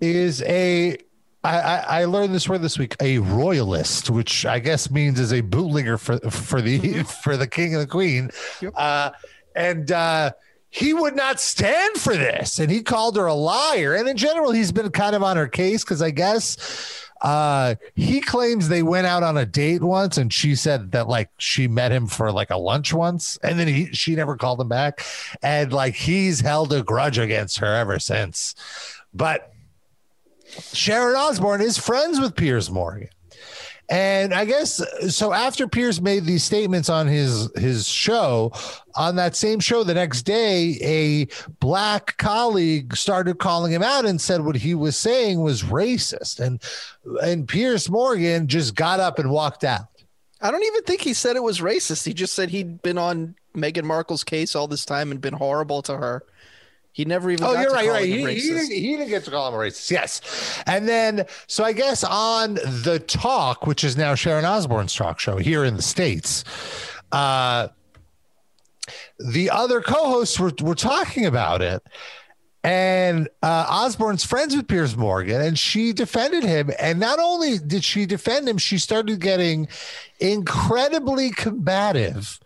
is a. I, I, I learned this word this week. A royalist, which I guess means is a bootlegger for for the for the king and the queen, Yep. uh, and uh, he would not stand for this, and he called her a liar. And in general, he's been kind of on her case because I guess uh, he claims they went out on a date once, and she said that like she met him for like a lunch once, and then he she never called him back, and like he's held a grudge against her ever since. But Sharon Osbourne is friends with Piers Morgan. And I guess so. After Piers made these statements on his his show, on that same show the next day, a black colleague started calling him out and said what he was saying was racist. And and Piers Morgan just got up and walked out. I don't even think he said it was racist. He just said he'd been on Meghan Markle's case all this time and been horrible to her. He never even. Oh, got you're to right. You're right. He, he, didn't, he didn't get to call him a racist. Yes. And then, so I guess on the talk, which is now Sharon Osbourne's talk show here in the States, uh, the other co hosts were, were talking about it. And uh, Osbourne's friends with Piers Morgan, and she defended him. And not only did she defend him, she started getting incredibly combative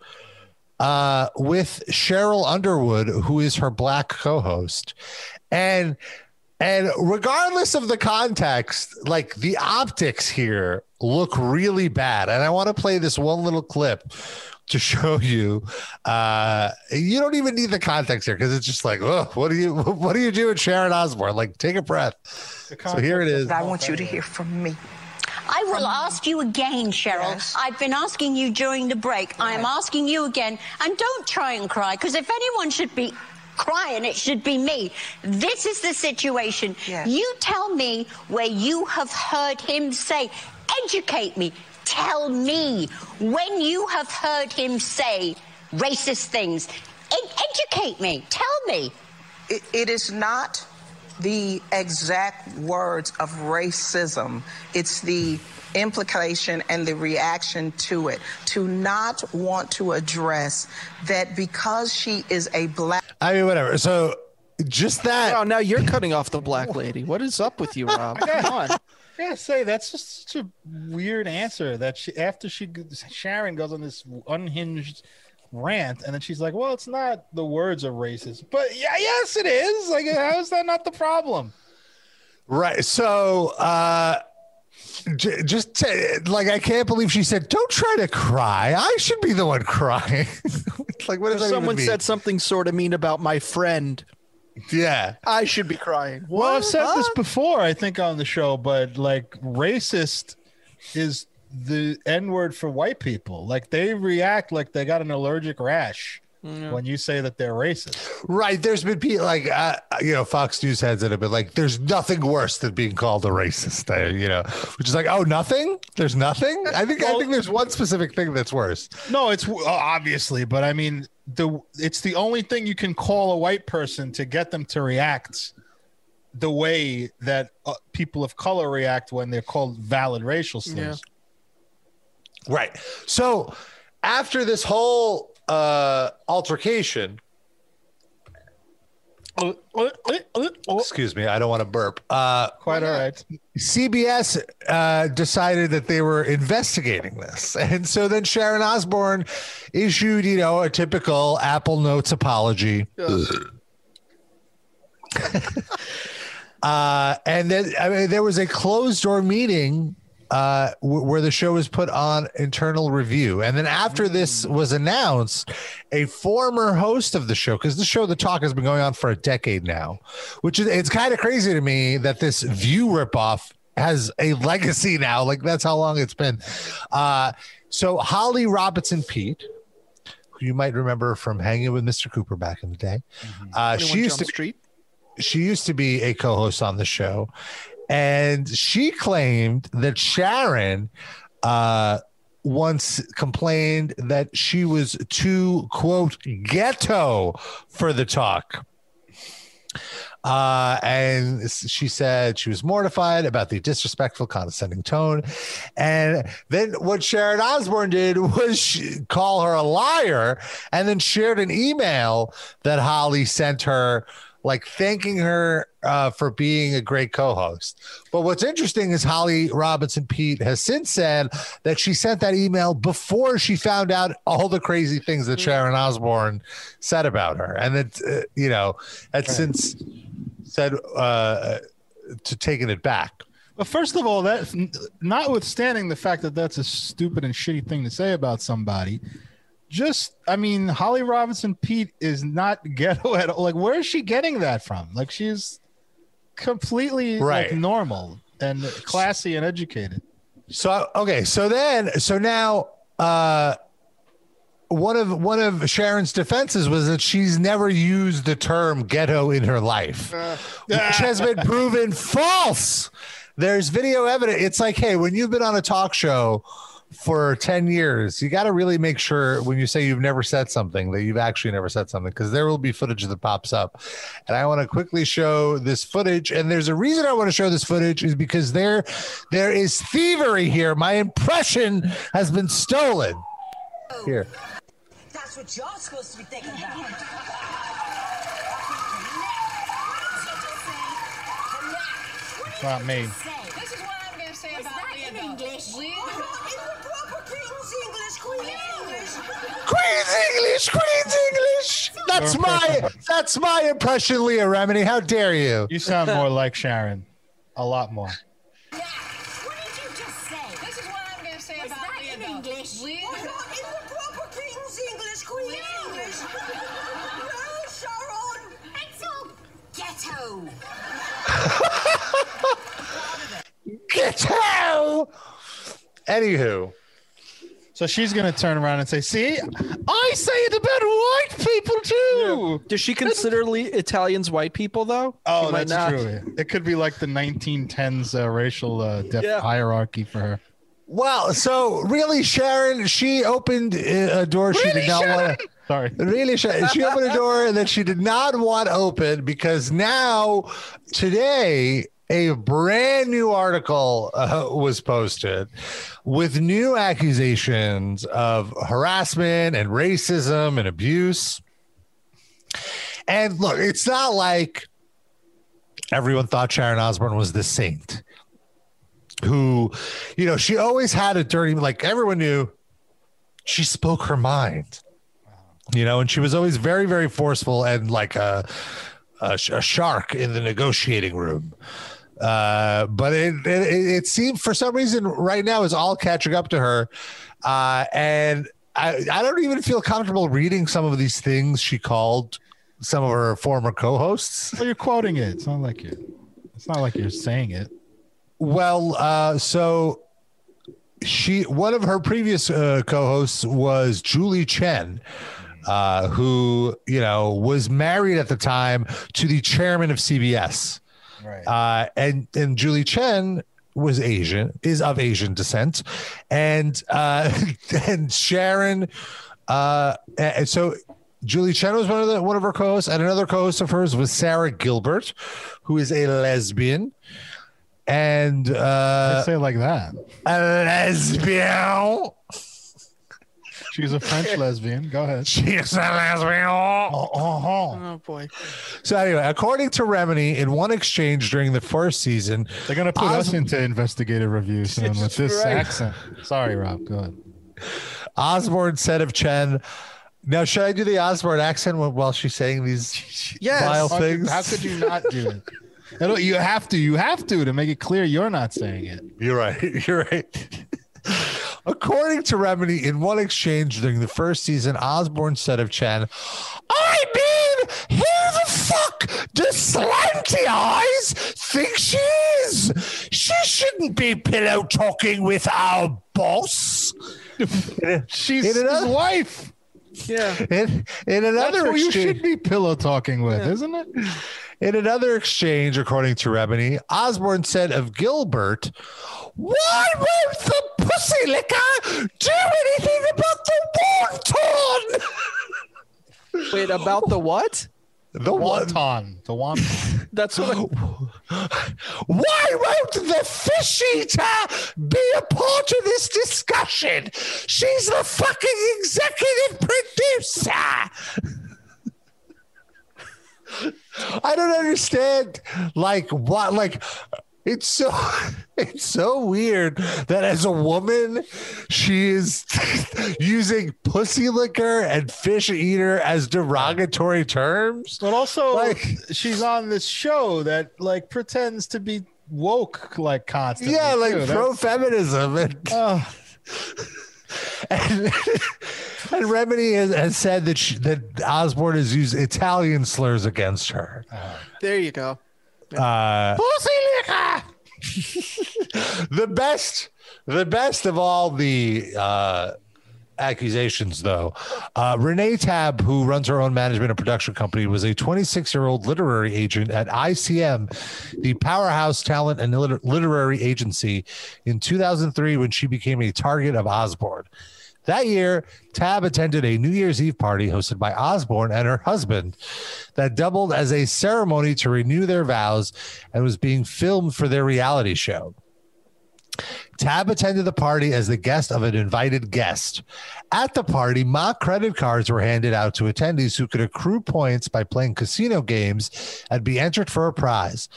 uh, with Sheryl Underwood, who is her black co-host, and and regardless of the context, like the optics here look really bad. And I want to play this one little clip to show you. Uh, you don't even need the context here because it's just like, oh, what do you what do you do with Sharon Osbourne? Like, take a breath. So here it is. I want you to hear from me. I will ask you again, Sheryl. Yes. I've been asking you during the break. I am asking you again. And don't try and cry, because if anyone should be crying, it should be me. This is the situation. Yes. You tell me where you have heard him say, educate me. Tell me when you have heard him say racist things. Ed- educate me. Tell me. It, it is not the exact words of racism, it's the implication and the reaction to it. To not want to address that because she is a black. I mean, whatever. So just that. Oh, now you're cutting off the black lady. What is up with you, Rob? Come on. I gotta say that's just such a weird answer. That she after she Sharon goes on this unhinged rant, and then she's like, "Well, it's not the words are racist, but yeah, yes, it is. Like, how is that not the problem?" Right. So, uh, j- just to, like, I can't believe she said, "Don't try to cry. I should be the one crying." like, what does that Someone said something sort of mean about my friend. yeah. I should be crying. Well, I've What? said this before, I think, on the show, but like, racist is the N word for white people. Like, they react like they got an allergic rash when you say that they're racist. Right. There's been people like, uh, you know, Fox News heads that have been like, there's nothing worse than being called a racist. Uh, you know, which is like, oh, nothing. There's nothing. I think I think there's one specific thing that's worse. No, it's uh, obviously, but I mean, the it's the only thing you can call a white person to get them to react the way that uh, people of color react when they're called valid racial slurs. Right. So after this whole uh altercation, excuse me, I don't want to burp. Uh Quite all right. CBS uh, decided that they were investigating this. And so then Sharon Osbourne issued, you know, a typical Apple Notes apology. uh, and then I mean, there was a closed door meeting uh, w- where the show was put on internal review. And then after this was announced, a former host of the show, because the show The Talk has been going on for a decade now, which is it's kind of crazy to me that this View ripoff has a legacy now. Like that's how long it's been. Uh, so Holly Robinson Peete, who you might remember from hanging with Mr. Cooper back in the day, uh, she used Jump to Street. she used to be a co-host on the show and she claimed that sharon uh once complained that she was too quote ghetto for the talk uh, and she said she was mortified about the disrespectful, condescending tone. And then what Sharon Osbourne did was she, call her a liar and then shared an email that Holly sent her, like thanking her uh, for being a great co host. But what's interesting is Holly Robinson Peete has since said that she sent that email before she found out all the crazy things that Sharon Osbourne said about her. And that, uh, you know, had since said uh, to taking it back. But first of all, that notwithstanding the fact that that's a stupid and shitty thing to say about somebody, just I mean, Holly Robinson Peete is not ghetto at all. Like, where is she getting that from? Like, she's completely Right. like normal and classy and educated. So okay, so then so now uh one of one of Sharon's defenses was that she's never used the term ghetto in her life, which has been proven false. There's video evidence. It's like, hey, when you've been on a talk show for 10 years, you got to really make sure when you say you've never said something that you've actually never said something because there will be footage that pops up. And I want to quickly show this footage. And there's a reason I want to show this footage is because there there is thievery here. My impression has been stolen. Here. That's what you're supposed to be thinking about. It's not me. This is what I'm going to say about in Leo. English? Queen's English, Queen's English. That's my that's my impression, Leah Remini. How dare you? You sound more like Sharon. A lot more. What did you just say? This is what I'm going to say Was about that in English? Leo- In the proper King's English. No, Sharon. It's all ghetto. Out. Anywho, So she's gonna turn around and say, "See, I say it about white people too." Does she consider Le- Italians white people though? Oh, She that's not. true. It could be like the 1910s uh, racial uh, def- Yeah. hierarchy for her. well, so really, Sharon, she opened uh, a door she did not want to. Sorry. Really, she, she opened a door that she did not want open because now, today, a brand new article uh, was posted with new accusations of harassment and racism and abuse. And look, it's not like everyone thought Sharon Osbourne was the saint who, you know, she always had a dirty, like everyone knew she spoke her mind you know, and she was always very, very forceful and like a, a, a shark in the negotiating room. Uh, but it, it it seemed for some reason right now is all catching up to her, uh, and I I don't even feel comfortable reading some of these things she called some of her former co-hosts. Well, you're quoting it. It's not like you. It's not like you're saying it. Well, uh, so she one of her previous uh, co-hosts was Julie Chen, uh, who you know was married at the time to the chairman of CBS, Right. uh, and and Julie Chen was Asian, is of Asian descent, and uh, and Sharon, uh, and so. Julie Chen was one of the one of her co-hosts, and another co-host of hers was Sarah Gilbert, who is a lesbian, and I uh, say it like that. a lesbian. She's a French lesbian. Go ahead. She's a lesbian. Oh, oh, Oh boy. So anyway, according to Remini, in one exchange during the first season, They're gonna put us into investigative review soon with this Right. accent. Sorry, Rob. Go ahead. Osbourne said of Chen. Now, should I do the Osbourne accent while- while she's saying these Yes. vile How could- things? How could you not do it? It'll- You have to. You have to to make it clear you're not saying it. You're right. You're right. According to Remini, in one exchange during the first season, Osbourne said of Chen, I mean, who the fuck does slanty eyes think she is? She shouldn't be pillow talking with our boss. She's his wife. Yeah. In, in That's another who you exchange, should be pillow talking with, isn't it? In another exchange, according to Remini, Osbourne said of Gilbert, Why won't the pussy licker do anything about the wonton? Wait, about the what? The. Wonton. The wonton. That's what. Why won't the fish eater be a part of this discussion? She's the fucking executive producer. I don't understand. Like what? Like it's so it's so weird that as a woman, she is using pussy liquor and fish eater as derogatory terms. But also, Like- she's on this show that like pretends to be woke like constantly. Yeah, like pro feminism and. Oh, and, and Remini has, has said that she, that Osbourne has used Italian slurs against her. There you go. Uh, Pussy licker! the best, The best of all the uh, accusations, though, uh, Renee Tab, who runs her own management and production company, was a 26 year old literary agent at ICM, the powerhouse talent and liter- literary agency, in 2003 when she became a target of Osbourne. That year, Tab attended a New Year's Eve party hosted by Osbourne and her husband that doubled as a ceremony to renew their vows and was being filmed for their reality show. Tab attended the party as the guest of an invited guest. At the party, mock credit cards were handed out to attendees who could accrue points by playing casino games and be entered for a prize.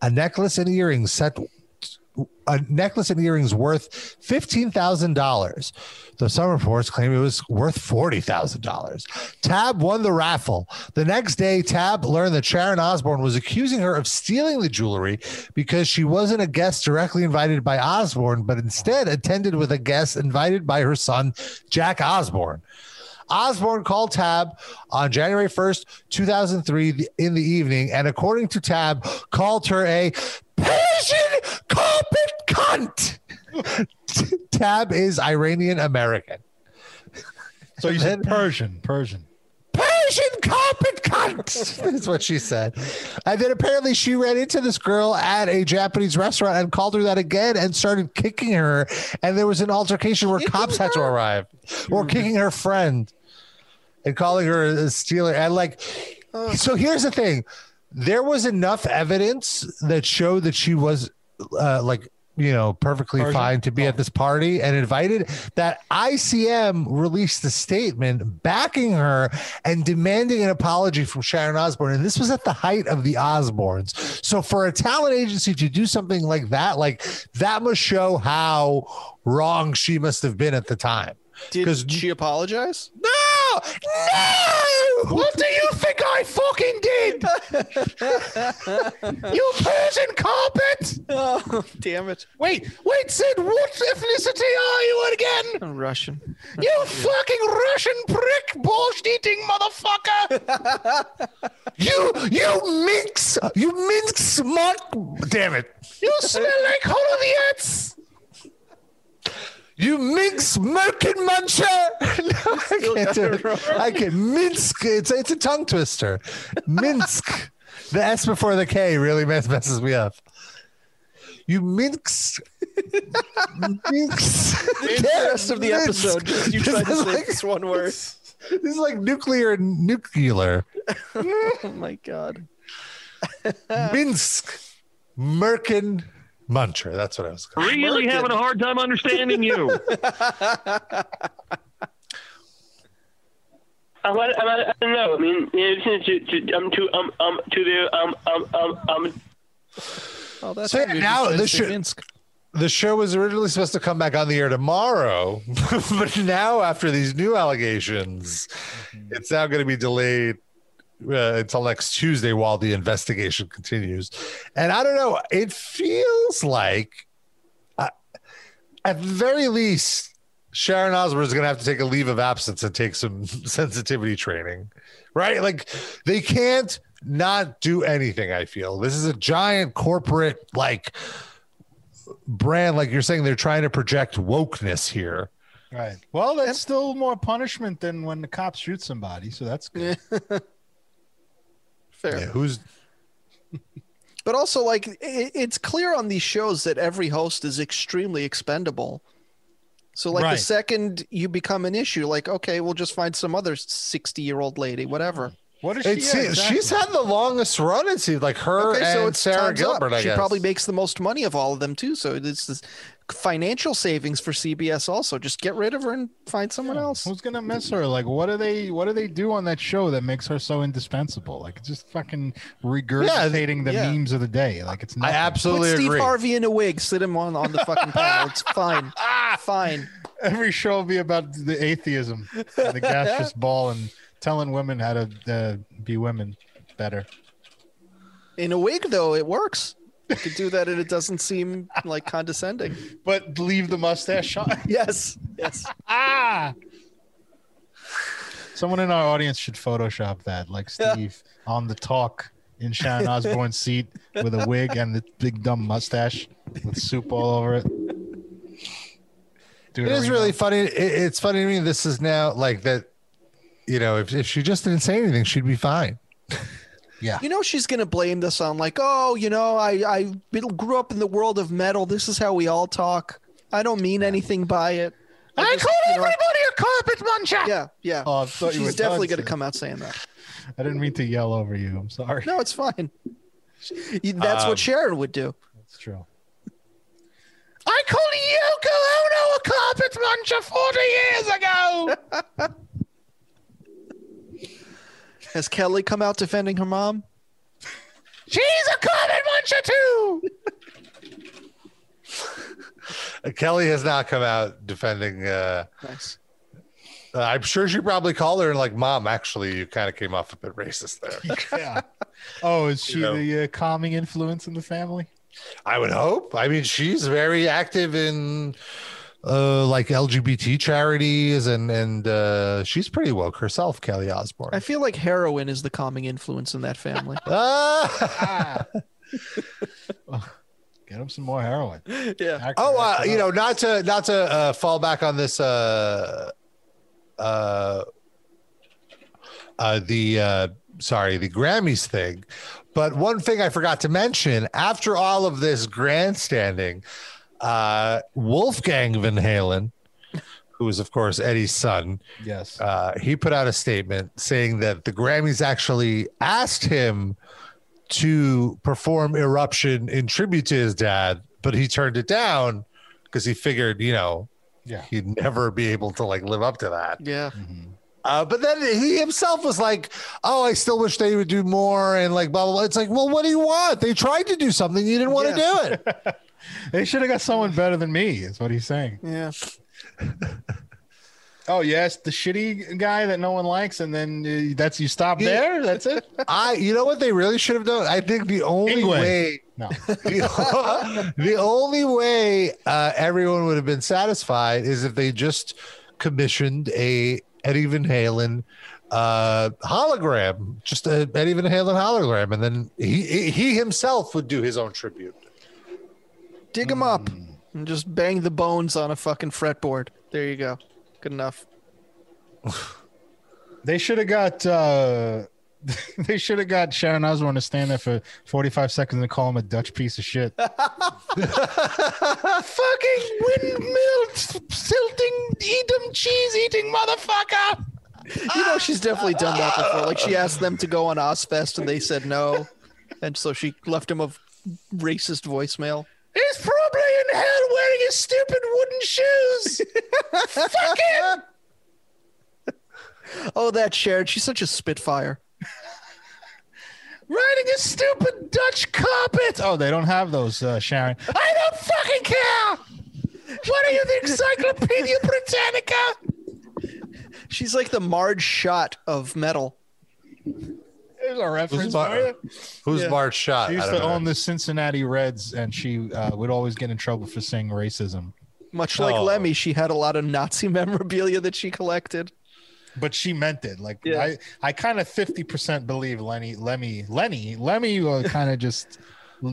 A necklace and earrings set a necklace and earrings worth fifteen thousand dollars. The some reports claim it was worth forty thousand dollars. Tab won the raffle. The next day, Tab learned that Sharon Osbourne was accusing her of stealing the jewelry because she wasn't a guest directly invited by Osbourne, but instead attended with a guest invited by her son, Jack Osbourne. Osbourne called Tab on January 1st, 2003, in the evening, and according to Tab, called her a Persian carpet cunt. Tab is Iranian American. So you said Persian, Persian. Persian carpet cunt is what she said. And then apparently she ran into this girl at a Japanese restaurant and called her that again and started kicking her. And there was an altercation where cops had to arrive or kicking her friend and calling her a stealer. And like, so here's the thing there was enough evidence that showed that she was uh, like, you know, perfectly Persian? fine to be at this party and invited that ICM released a statement backing her and demanding an apology from Sharon Osbourne. And this was at the height of the Osbournes. So for a talent agency to do something like that, like that must show how wrong she must have been at the time. Did she apologize? No, no! What do you think I fucking did? you Persian carpet! Oh, damn it. Wait, wait, Sid, what ethnicity are you again? I'm Russian. You fucking Russian prick, bullshit eating motherfucker! you, you minx, you minx smart. Damn it! You smell like Holodiettes. You minx merkin muncher. no, I can't do it. I can Minsk. It's it's a tongue twister. Minsk. The S before the K really mess, messes me up. You minx. minx. The rest of the episode, just you trying to say like- this one word. This is like nuclear nuclear. Oh my god. Minsk. Merkin Muncher. That's what I was calling. Really Merkin. having a hard time understanding you. I, want- I, I don't know. I mean, listen to, to um to um um to the um um um um. Oh, that's So yeah, now said this should- Minsk. the show was originally supposed to come back on the air tomorrow, but now after these new allegations, it's now going to be delayed uh, until next Tuesday while the investigation continues. And I don't know, it feels like, uh, at the very least, Sharon Osbourne is going to have to take a leave of absence and take some sensitivity training, right? Like they can't not do anything. I feel this is a giant corporate like brand. Like you're saying, they're trying to project wokeness here. Right. Well, that's still more punishment than when the cops shoot somebody. So that's good. Fair. Yeah, who's But also, like, it, it's clear on these shows that every host is extremely expendable. So, like, Right. the second you become an issue, like, okay, we'll just find some other sixty-year-old lady, whatever. What is it's she? yeah, she's had the longest run. It seems like her Okay, and so it's Sarah. Gilbert. I she guess probably makes the most money of all of them too. So it's this financial savings for CBS. Also, just get rid of her and find someone else. Who's gonna miss her? Like, what do they? What do they do on that show that makes her so indispensable? Like, just fucking regurgitating the yeah. memes of the day. Like, it's I nothing. Put absolutely Steve agree. Harvey in a wig, sit him on on the fucking panel. It's fine, fine. Every show will be about the atheism, and the gaseous ball, and telling women how to uh, be women better. In a wig, though, it works. You could do that, and it doesn't seem like condescending. But leave the mustache on. Yes, yes. ah. Someone in our audience should Photoshop that, like Steve on the talk in Sharon Osbourne's seat with a wig and the big dumb mustache with soup all over it. It is really funny. It, it's funny to me. This is now like that. You know, if, if she just didn't say anything, she'd be fine. Yeah. You know she's gonna blame this on like, oh, you know, I I grew up in the world of metal. This is how we all talk. I don't mean anything by it. I just, call you know- everybody a carpet muncher. Yeah, yeah. Oh, I thought you were she's definitely gonna come out saying that. I didn't mean to yell over you. I'm sorry. No, it's fine. That's Um, what Sharon would do. That's true. I called Yoko Ono a carpet muncher 40 years ago. Has Kelly come out defending her mom? She's a carpet muncher too. Uh, Kelly has not come out defending. Uh, Nice. uh, I'm sure she probably called her and like, "Mom, actually, you kind of came off a bit racist there." yeah. Oh, is she You know. the uh, calming influence in the family? I would hope. I mean, she's very active in uh, like LGBT charities, and and uh, she's pretty woke herself, Kelly Osbourne. I feel like heroin is the calming influence in that family. Ah! Get him some more heroin. yeah. Act- oh, uh, you know, not to not to uh, fall back on this. Uh, uh, uh, the uh, sorry, the Grammys thing. But one thing I forgot to mention after all of this grandstanding, uh, Wolfgang Van Halen, who is of course Eddie's son, Yes. uh, he put out a statement saying that the Grammys actually asked him to perform Eruption in tribute to his dad, but he turned it down because he figured, you know, Yeah. he'd never be able to like live up to that. Yeah. Uh, but then he himself was like, "Oh, I still wish they would do more," and like blah blah. blah. It's like, well, what do you want? They tried to do something, you didn't want to do it. They should have got someone better than me, is what he's saying. Yeah. Oh, yes, the shitty guy that no one likes, and then uh, that's you stop there. That's it. I, you know what they really should have done? I think the only Ingwe. way No. the, the only way uh, everyone would have been satisfied is if they just commissioned a Eddie Van Halen uh, hologram, just a Eddie Van Halen hologram, and then he he himself would do his own tribute. Dig him up and just bang the bones on a fucking fretboard. There you go. Good enough. They should have got. uh They should have got Sharon Osbourne to stand there for 45 seconds and call him a Dutch piece of shit. Fucking windmill silting, Edam cheese eating motherfucker. You know, she's definitely done that before. Like she asked them to go on Ozzfest and they said no. And so she left him a racist voicemail. He's probably in hell wearing his stupid wooden shoes. Fuck him. Oh, that Sharon. She's such a spitfire. Riding a stupid Dutch carpet. Oh, they don't have those, uh, Sharon. I don't fucking care. What are you, the Encyclopedia Britannica? She's like the Marge Schott of metal. There's a reference Who's, for Mar- who's Yeah. Marge Schott? She used to know. own the Cincinnati Reds, and she uh, would always get in trouble for saying racism. Much like Oh. Lemmy, she had a lot of Nazi memorabilia that she collected. But she meant it. Like Yeah. I, I kind of fifty percent believe Lenny, Lemmy, Lenny, Lemmy uh, kind of just,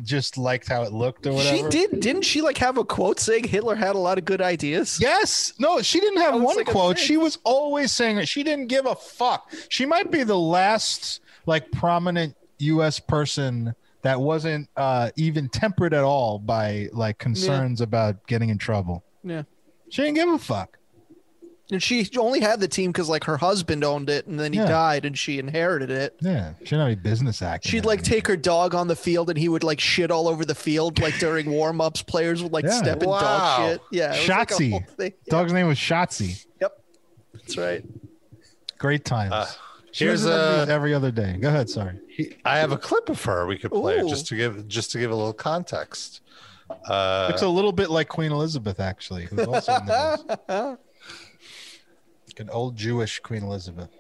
just liked how it looked or whatever. She did, didn't she? Like have a quote saying Hitler had a lot of good ideas. Yes. No, she didn't have one like quote. She was always saying it. She didn't give a fuck. She might be the last like prominent US person that wasn't uh even tempered at all by like concerns about getting in trouble. Yeah. She didn't give a fuck. And she only had the team because like her husband owned it, and then he Yeah. died, and she inherited it. Yeah. She didn't have any business acting. She'd like take her dog on the field, and he would like shit all over the field, like during warm ups. Players would like Yeah. step in Wow. dog shit. Yeah, it was like a Schottzie. whole thing. Yeah, Dog's name was Schottzie. Yep, that's right. Great times. Uh, She here's a- every, every other day. Go ahead. Sorry. He, I have a clip of her we could play Ooh. just to give just to give a little context. Uh, Looks a little bit like Queen Elizabeth, actually, who's also in the news. Like an old Jewish Queen Elizabeth.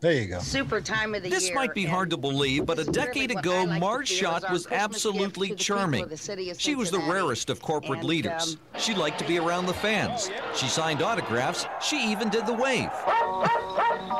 There you go. Super time of the This year. might be hard to believe, but a this is really decade ago, like Marge do Schott was Christmas absolutely to the people charming. of the city of She was the rarest of corporate And, leaders. um, she liked to be around the fans. She signed autographs. She even did the wave.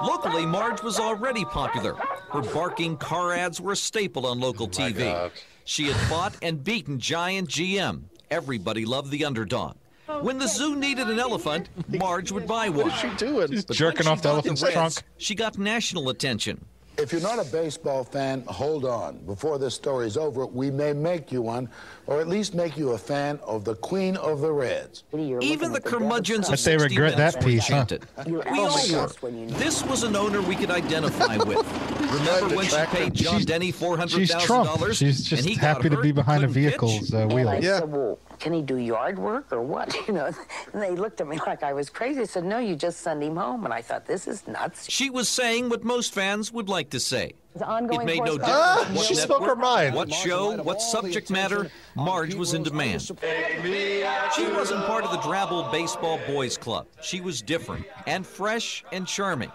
Locally, Marge was already popular. Her barking car ads were a staple on local Oh TV. God. She had fought and beaten giant GM. Everybody loved the underdog. Oh, when the zoo needed an elephant, Marge would buy one. What is she doing? But jerking off the elephant's trunk. She got national attention. If you're not a baseball fan, hold on. Before this story's over, we may make you one, or at least make you a fan of the Queen of the Reds. Even the curmudgeons of Bet they 60 regret that piece, huh? enchanted. We all were. This was an owner we could identify with. Remember when she paid John She's- Denny four hundred She's thousand Trump. dollars? She's just and he happy to be behind a vehicle's uh, wheel. I said, well, can he do yard work or what? You know, and they looked at me like I was crazy. I said, no, you just send him home. And I thought, this is nuts. She was saying what most fans would like to say. It made no difference correspondence- Ah, what she spoke her mind. What show, what subject matter, Marge was in demand. She wasn't part of the Drabble Baseball Boys Club. She was different and fresh and charming.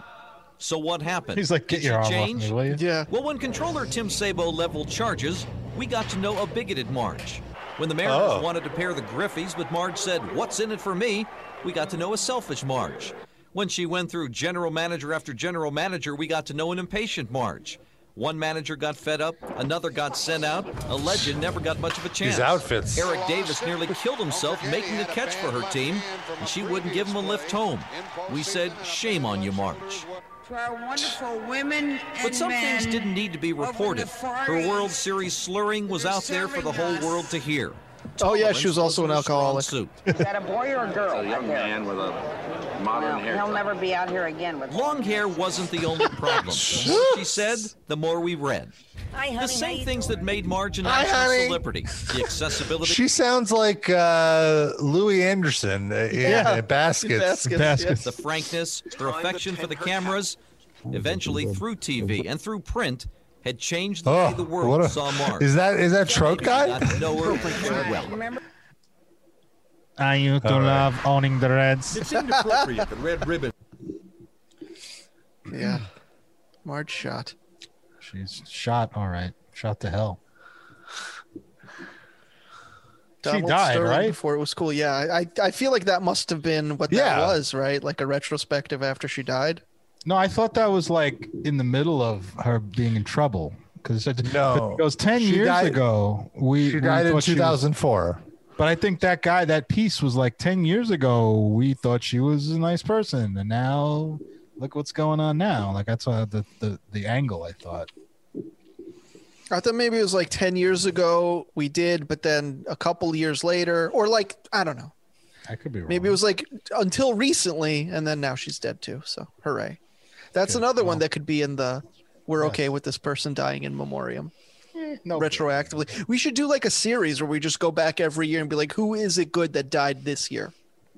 So what happened? He's like, get Did your she arm off change? me, will you? Yeah. Well, when controller Tim Sabo leveled charges, we got to know a bigoted Marge. When the Mariners Oh. wanted to pair the Griffeys, but Marge said, What's in it for me? We got to know a selfish Marge. When she went through general manager after general manager, we got to know an impatient Marge. One manager got fed up, another got sent out. A legend never got much of a chance. outfits. Eric Davis nearly killed himself making a catch for her team, and she wouldn't give him a lift home. We said, Shame on you, Marge. To our wonderful women But some men things didn't need to be reported. Far Her World Series slurring was out there for the whole world to hear. Oh yeah, she was also an alcoholic. strong suit. Is that a boy or a girl? A young man with a modern Well, haircut. he'll never be out here again with Long hair wasn't the only problem. She said, the more we read. Hi, honey. The same how you things that made Marge a Hi, celebrity. The accessibility. She sounds like uh, Louie Anderson uh, in Yeah. Baskets. Baskets, Baskets. the frankness, her affection for the cameras, eventually through TV and through print, had changed the Oh, way the world what a- saw Marge. is that is that Trout guy? got to know her too well. Remember? I used to All right. love owning the Reds. It seemed appropriate, the red ribbon. Yeah. Marge Schott. She's shot. All right, shot to hell. Donald died, Sterling right? Before it was cool. Yeah, I I- I feel like that must have been what Yeah. that was, right? Like a retrospective after she died. No, I thought that was like in the middle of her being in trouble because No. it goes ten She years died- ago. We She we died in thought she was- 2004. but I think that guy, that piece was like ten years ago. We thought she was a nice person, and now look what's going on now. Like that's uh, the the the angle I thought. I thought maybe it was like 10 years ago we did, but then a couple years later, or like, I don't know. I could be wrong. Maybe it was like until recently, and then now she's dead too. So hooray. That's Good. another Well- one that could be in the we're Yes. okay with this person dying in memoriam eh, no retroactively. We should do like a series where we just go back every year and be like, who is it good that died this year?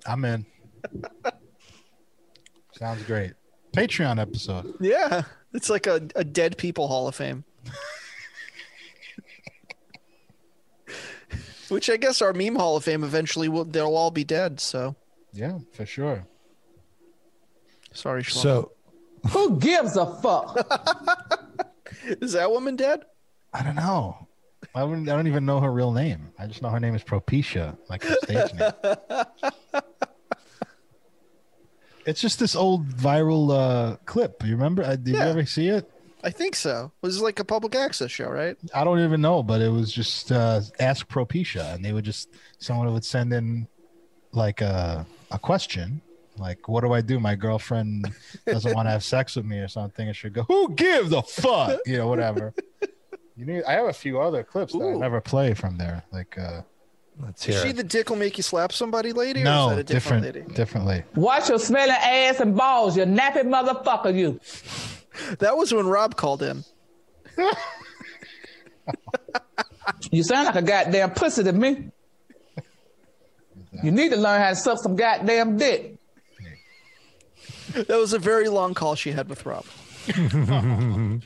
I'm in. Sounds great. Patreon episode. Yeah. It's like a, a dead people hall of fame. Which I guess our meme hall of fame eventually will they'll all be dead. So Yeah, for sure. sorry, Shlomo. So Who gives a fuck? is that woman dead? I don't know. I, wouldn't, I don't even know her real name. I just know her name is Propecia, like her stage name. It's just this old viral uh, clip. You remember? Uh, did Yeah. you ever see it? I think so. It was like a public access show, right? I don't even know, but it was just uh, ask Propecia, and they would just someone would send in like a a question, like "What do I do? My girlfriend doesn't want to have sex with me or something." And she'd go, "Who gives a fuck?" You know, whatever. You need. I have a few other clips that I never play from there, like. uh let's Is hear she it. the dick will make you slap somebody lady? or is No, that a different, different, lady? differently. Watch your smelling ass and balls, you nappy motherfucker, you. That was when Rob called in. You sound like a goddamn pussy to me. You need to learn how to suck some goddamn dick. That was a very long call she had with Rob.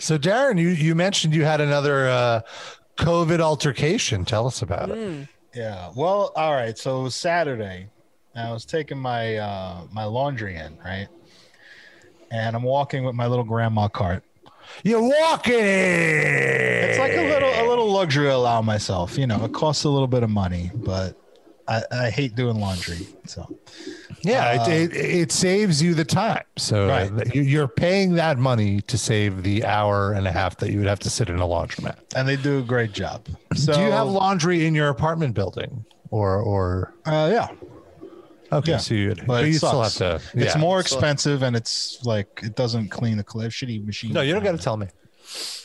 So Darren, you you mentioned you had another uh, COVID altercation. Tell us about Hmm. it. Yeah. Well, all right. So it was Saturday. and I was taking my uh my laundry in, right? And I'm walking with my little grandma cart. You're walking. It's like a little a little luxury I allow myself. You know, it costs a little bit of money, but I, I hate doing laundry. So Yeah, Uh, it, it, it saves you the time. So Right. uh, you- you're paying that money to save the hour and a half that you would have to sit in a laundromat. and they do a great job. So Do you have laundry in your apartment building? or or Uh, yeah. okay, Yeah. so you But but you still have sucks. to. It's more expensive and it's like it doesn't clean the cliff. Shitty machine. No, you don't got to tell me.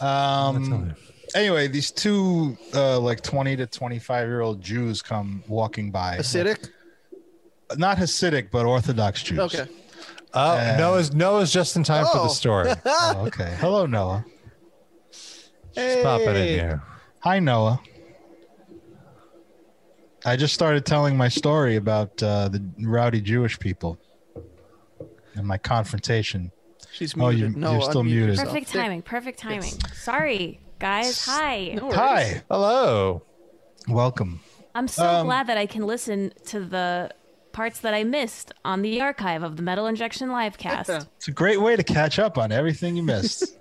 Um. Anyway, these two uh, like twenty to twenty-five year old Jews come walking by. Hasidic. Not Hasidic, but Orthodox Jews. Okay. Oh, Uh, Noah's Noah's just in time for Oh. the story. Oh, okay. Hello, Noah. Hey. Just popping in here. Hi, Noah. I just started telling my story about uh, the rowdy Jewish people and my confrontation. She's Oh, muted. you- no, you're still unmute muted. yourself. Perfect timing. Perfect timing. Sorry, guys. Hi. No. Hi, Hello. welcome. I'm so Um, glad that I can listen to the parts that I missed on the archive of the Metal Injection livecast. It's a great way to catch up on everything you missed.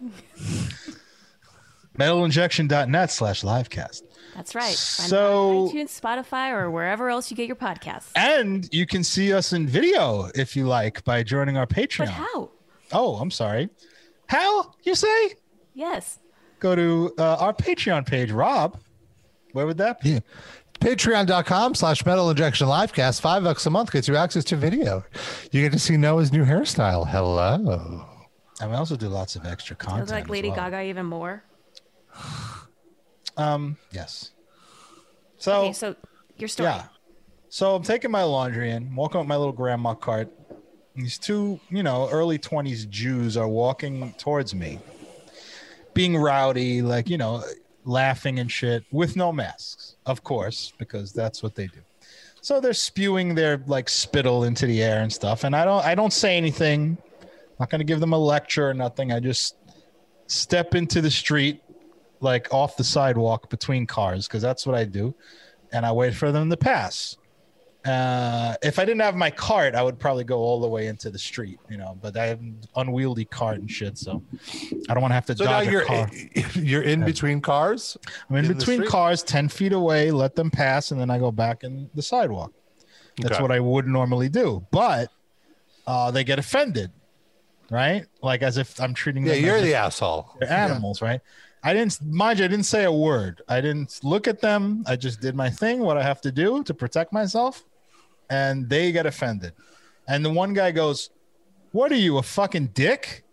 Metalinjection.net slash livecast. That's right. Find So- on iTunes, Spotify, or wherever else you get your podcasts. And you can see us in video if you like by joining our Patreon. But how? Oh, I'm sorry. How you say? Yes. Go to uh, our Patreon page, Rob. Where would that be? Yeah. Patreon.com slash metal injection livecast. Five bucks a month gets you access to video. You get to see Noah's new hairstyle. Hello. And we also do lots of extra content. look like Lady well. Gaga even more. Um, yes. So, okay, so your story. yeah. So I'm taking my laundry in, walking with my little grandma cart. These two, you know, early 20s Jews are walking towards me, being rowdy, like, you know, laughing and shit with no masks, of course, because that's what they do. So they're spewing their like spittle into the air and stuff. And I don't I don't say anything. I'm not gonna give them a lecture or nothing. I just step into the street, like off the sidewalk between cars, because that's what I do. And I wait for them to pass. Uh, if I didn't have my cart, I would probably go all the way into the street, you know. But I have an unwieldy cart and shit, so I don't want to have to So dodge a you're car. you're in between cars. I'm in, in between cars, ten feet away. Let them pass, and then I go back in the sidewalk. That's Okay. what I would normally do, but uh, they get offended, right? Like as if I'm treating Yeah, you're the asshole. They're animals, right? I didn't, mind you, I didn't say a word. I didn't look at them. I just did my thing, what I have to do to protect myself, and they get offended. And the one guy goes, "What are you, a fucking dick?"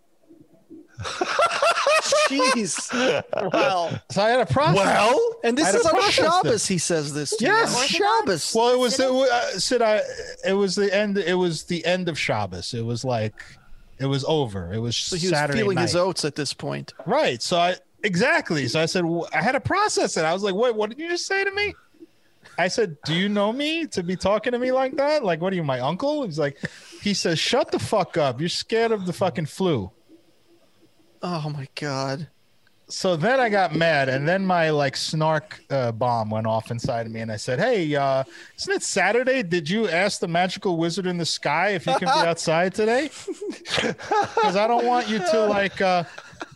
Jeez. Wow. So I had a process. Well, And this is to on Shabbos. this. He says this. To Yes, you. Shabbos. Well, it was the uh, Sid, I, it was the end. It was the end of Shabbos. It was like it was over. It was So he was Saturday feeling night. his oats at this point. Right. So I exactly. So I said "Wh- I had to process it. I was like, "Wait, what did you just say to me?" I said, "Do you know me to be talking to me like that? Like, what are you, my uncle?" He's like, he says, "Shut the fuck up. You're scared of the fucking flu." Oh my god. so then I got mad, and then my like snark uh, bomb went off inside of me, and I said, "Hey, uh, isn't it Saturday? Did you ask the magical wizard in the sky if you can be outside today? Because I don't want you to like, uh,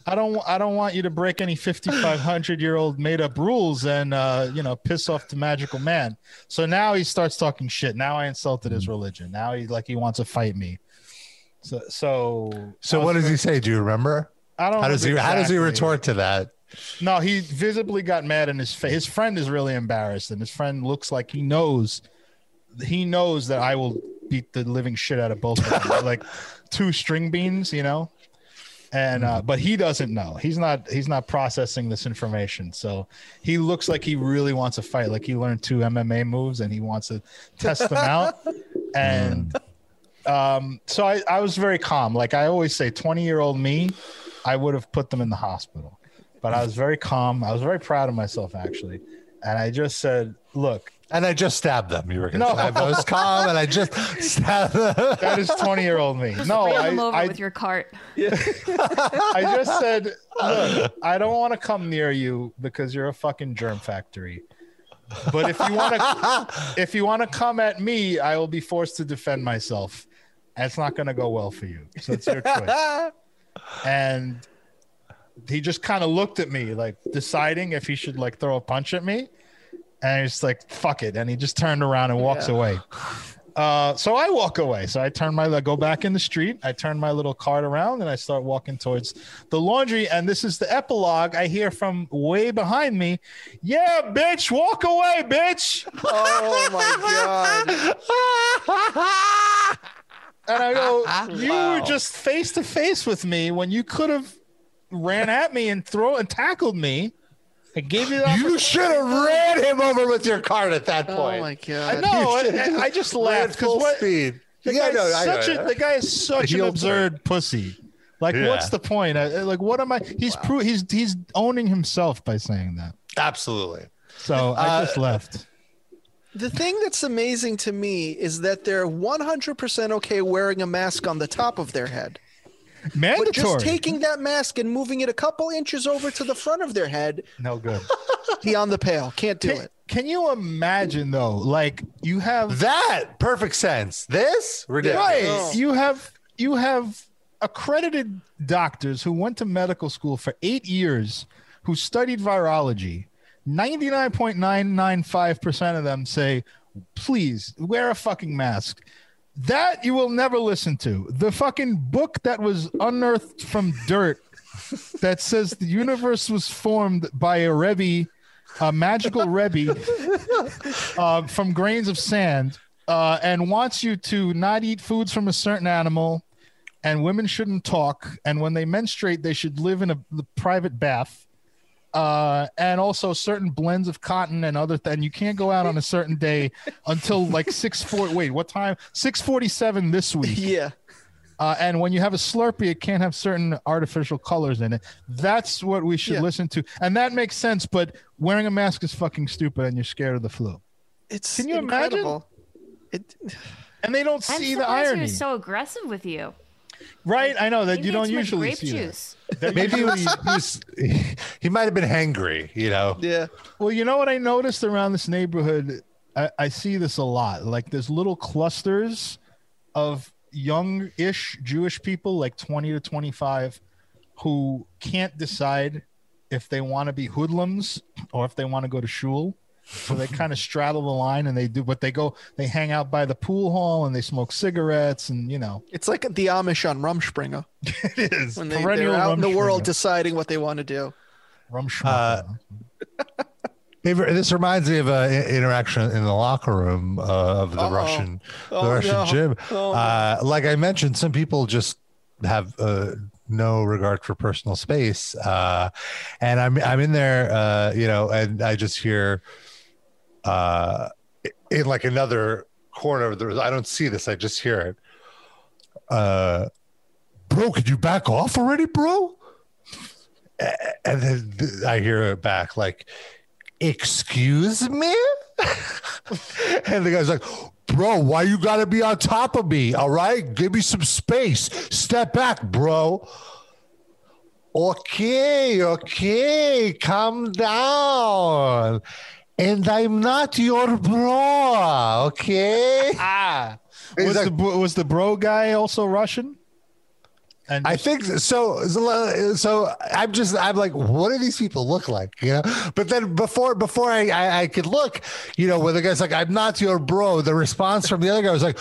I don't, I don't want you to break any fifty-five hundred year old made up rules and uh, you know piss off the magical man. So now he starts talking shit. Now I insulted his religion. Now he like he wants to fight me. So, so, So what does he say? Do you remember? I don't How does he How does he retort to that? No, he visibly got mad in his face. His friend is really embarrassed, and his friend looks like he knows he knows that I will beat the living shit out of both of them. Like two string beans, you know. And uh, but he doesn't know. He's not he's not processing this information. So he looks like he really wants to fight. Like he learned two MMA moves and he wants to test them out. And um, so I, I was very calm. Like I always say, 20 year old me, I would have put them in the hospital. But I was very calm. I was very proud of myself actually. And I just said, look, And I just stabbed them. You were going to No. say I was calm, and I just stabbed them. that is 20 year old me. No, I, them over I, with your cart. I just said, look, I don't want to come near you because you're a fucking germ factory. But if you want to, if you want to come at me, I will be forced to defend myself. And it's not going to go well for you. So it's your choice. and he just kind of looked at me, like deciding if he should like throw a punch at me. And he's like, "Fuck it," and he just turned around and walks Yeah. away. Uh, so I walk away. So I turn my, I go back in the street. I turn my little cart around and I start walking towards the laundry. And this is the epilogue. I hear from way behind me, "Yeah, bitch, walk away, bitch." Oh my god! And I go, "You were just face to face with me when you could have ran at me and throw and tackled me." I gave you the You should have ran him over with your cart at that point. Oh point. my I know. I, I just ran laughed full because what speed. the Yeah, guy's no, I such yeah. a the guy is such an Heel absurd pussy. Like, Yeah. what's the point? I, I- like, what am I? He's pro- he's he's owning himself by saying that. Absolutely. So I Uh, just left. The thing that's amazing to me is that they're 100% okay wearing a mask on the top of their head. But Mandatory. just taking that mask and moving it a couple inches over to the front of their head, no good. beyond the pale. Can't do Can, it. can you imagine though? Like you have That perfect sense. This ridiculous. right. You have you have accredited doctors who went to medical school for eight years, who studied virology. Ninety nine point nine nine five percent of them say, "Please wear a fucking mask." That you will never listen to. The fucking book that was unearthed from dirt that says the universe was formed by a Rebbe, a magical Rebbe, uh, from grains of sand, uh, and wants you to not eat foods from a certain animal, and women shouldn't talk, and when they menstruate, they should live in a private bath. Uh, and also certain blends of cotton and other th- and you can't go out on a certain day until like six four wait what time six forty seven this week Yeah. uh, and when you have a Slurpee, it can't have certain artificial colors in it. That's what we should Yeah. listen to, and that makes sense. But wearing a mask is fucking stupid, and you're scared of the flu. It's Can you incredible. It, And they don't I'm see the surprised he irony, so aggressive with you. Right? I know that Maybe you don't it's my usually grape see juice. that. That Maybe he he was he might have been hangry, you know. yeah. Well, you know what I noticed around this neighborhood? I, I see this a lot. Like there's little clusters of young-ish Jewish people, like 20 to 25, who can't decide if they want to be hoodlums or if they want to go to shul. So they kind of straddle the line and they do, but they go, they hang out by the pool hall and they smoke cigarettes and you know, It's like the Amish on Rumspringa it is when they, perennial they're out in the world deciding what they want to do. Rum Uh, this reminds me of an interaction in the locker room uh, of the Uh-oh. Russian, the Oh, Russian no. gym. Oh, no. uh, like I mentioned, some people just have uh, no regard for personal space, uh, and I'm I'm in there, uh, you know, and I just hear, uh, in like another corner of the. I don't see this. I just hear it. Uh, bro, could you back off already, bro? And then I hear it back like, excuse me? and the guy's like, bro, why you gotta be on top of me? All right, give me some space. Step back, bro. Okay, okay, calm down. And I'm not your bro, okay? ah, was like- the bro- was the bro guy also Russian? And I think so. So, so I'm just, I'm like, what do these people look like? You know. But then before, before I, I, I could look, you know, when the guy's like, "I'm not your bro," the response from the other guy was like,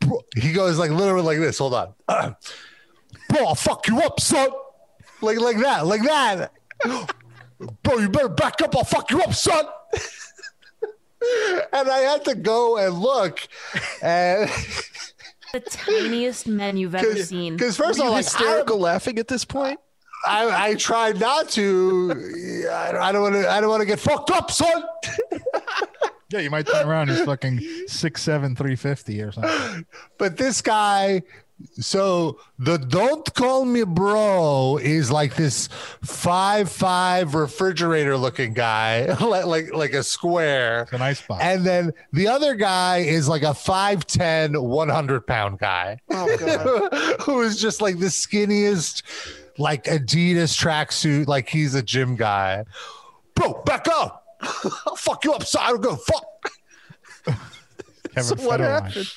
bro. he goes like literally like this. Hold on, bro, I'll fuck you up, son. Like, like that, like that. bro, you better back up. I'll fuck you up, son. And I had to go and look, and. The tiniest men you've ever seen. Because first of you all, like, hysterical laughing at this point? I, I tried not to. I, I don't want to. I don't want to get fucked up, son. Yeah, you might turn around. He's fucking six seven three fifty or something. But this guy. So the don't call me bro is like this five five refrigerator looking guy, like like like a square. It's an icebox. And then the other guy is like a 5'10, 100 pound guy. Oh god. who is just like the skinniest, like Adidas tracksuit, like he's a gym guy. Bro, back up. I'll fuck you up. So I don't go fuck. Kevin So what happened?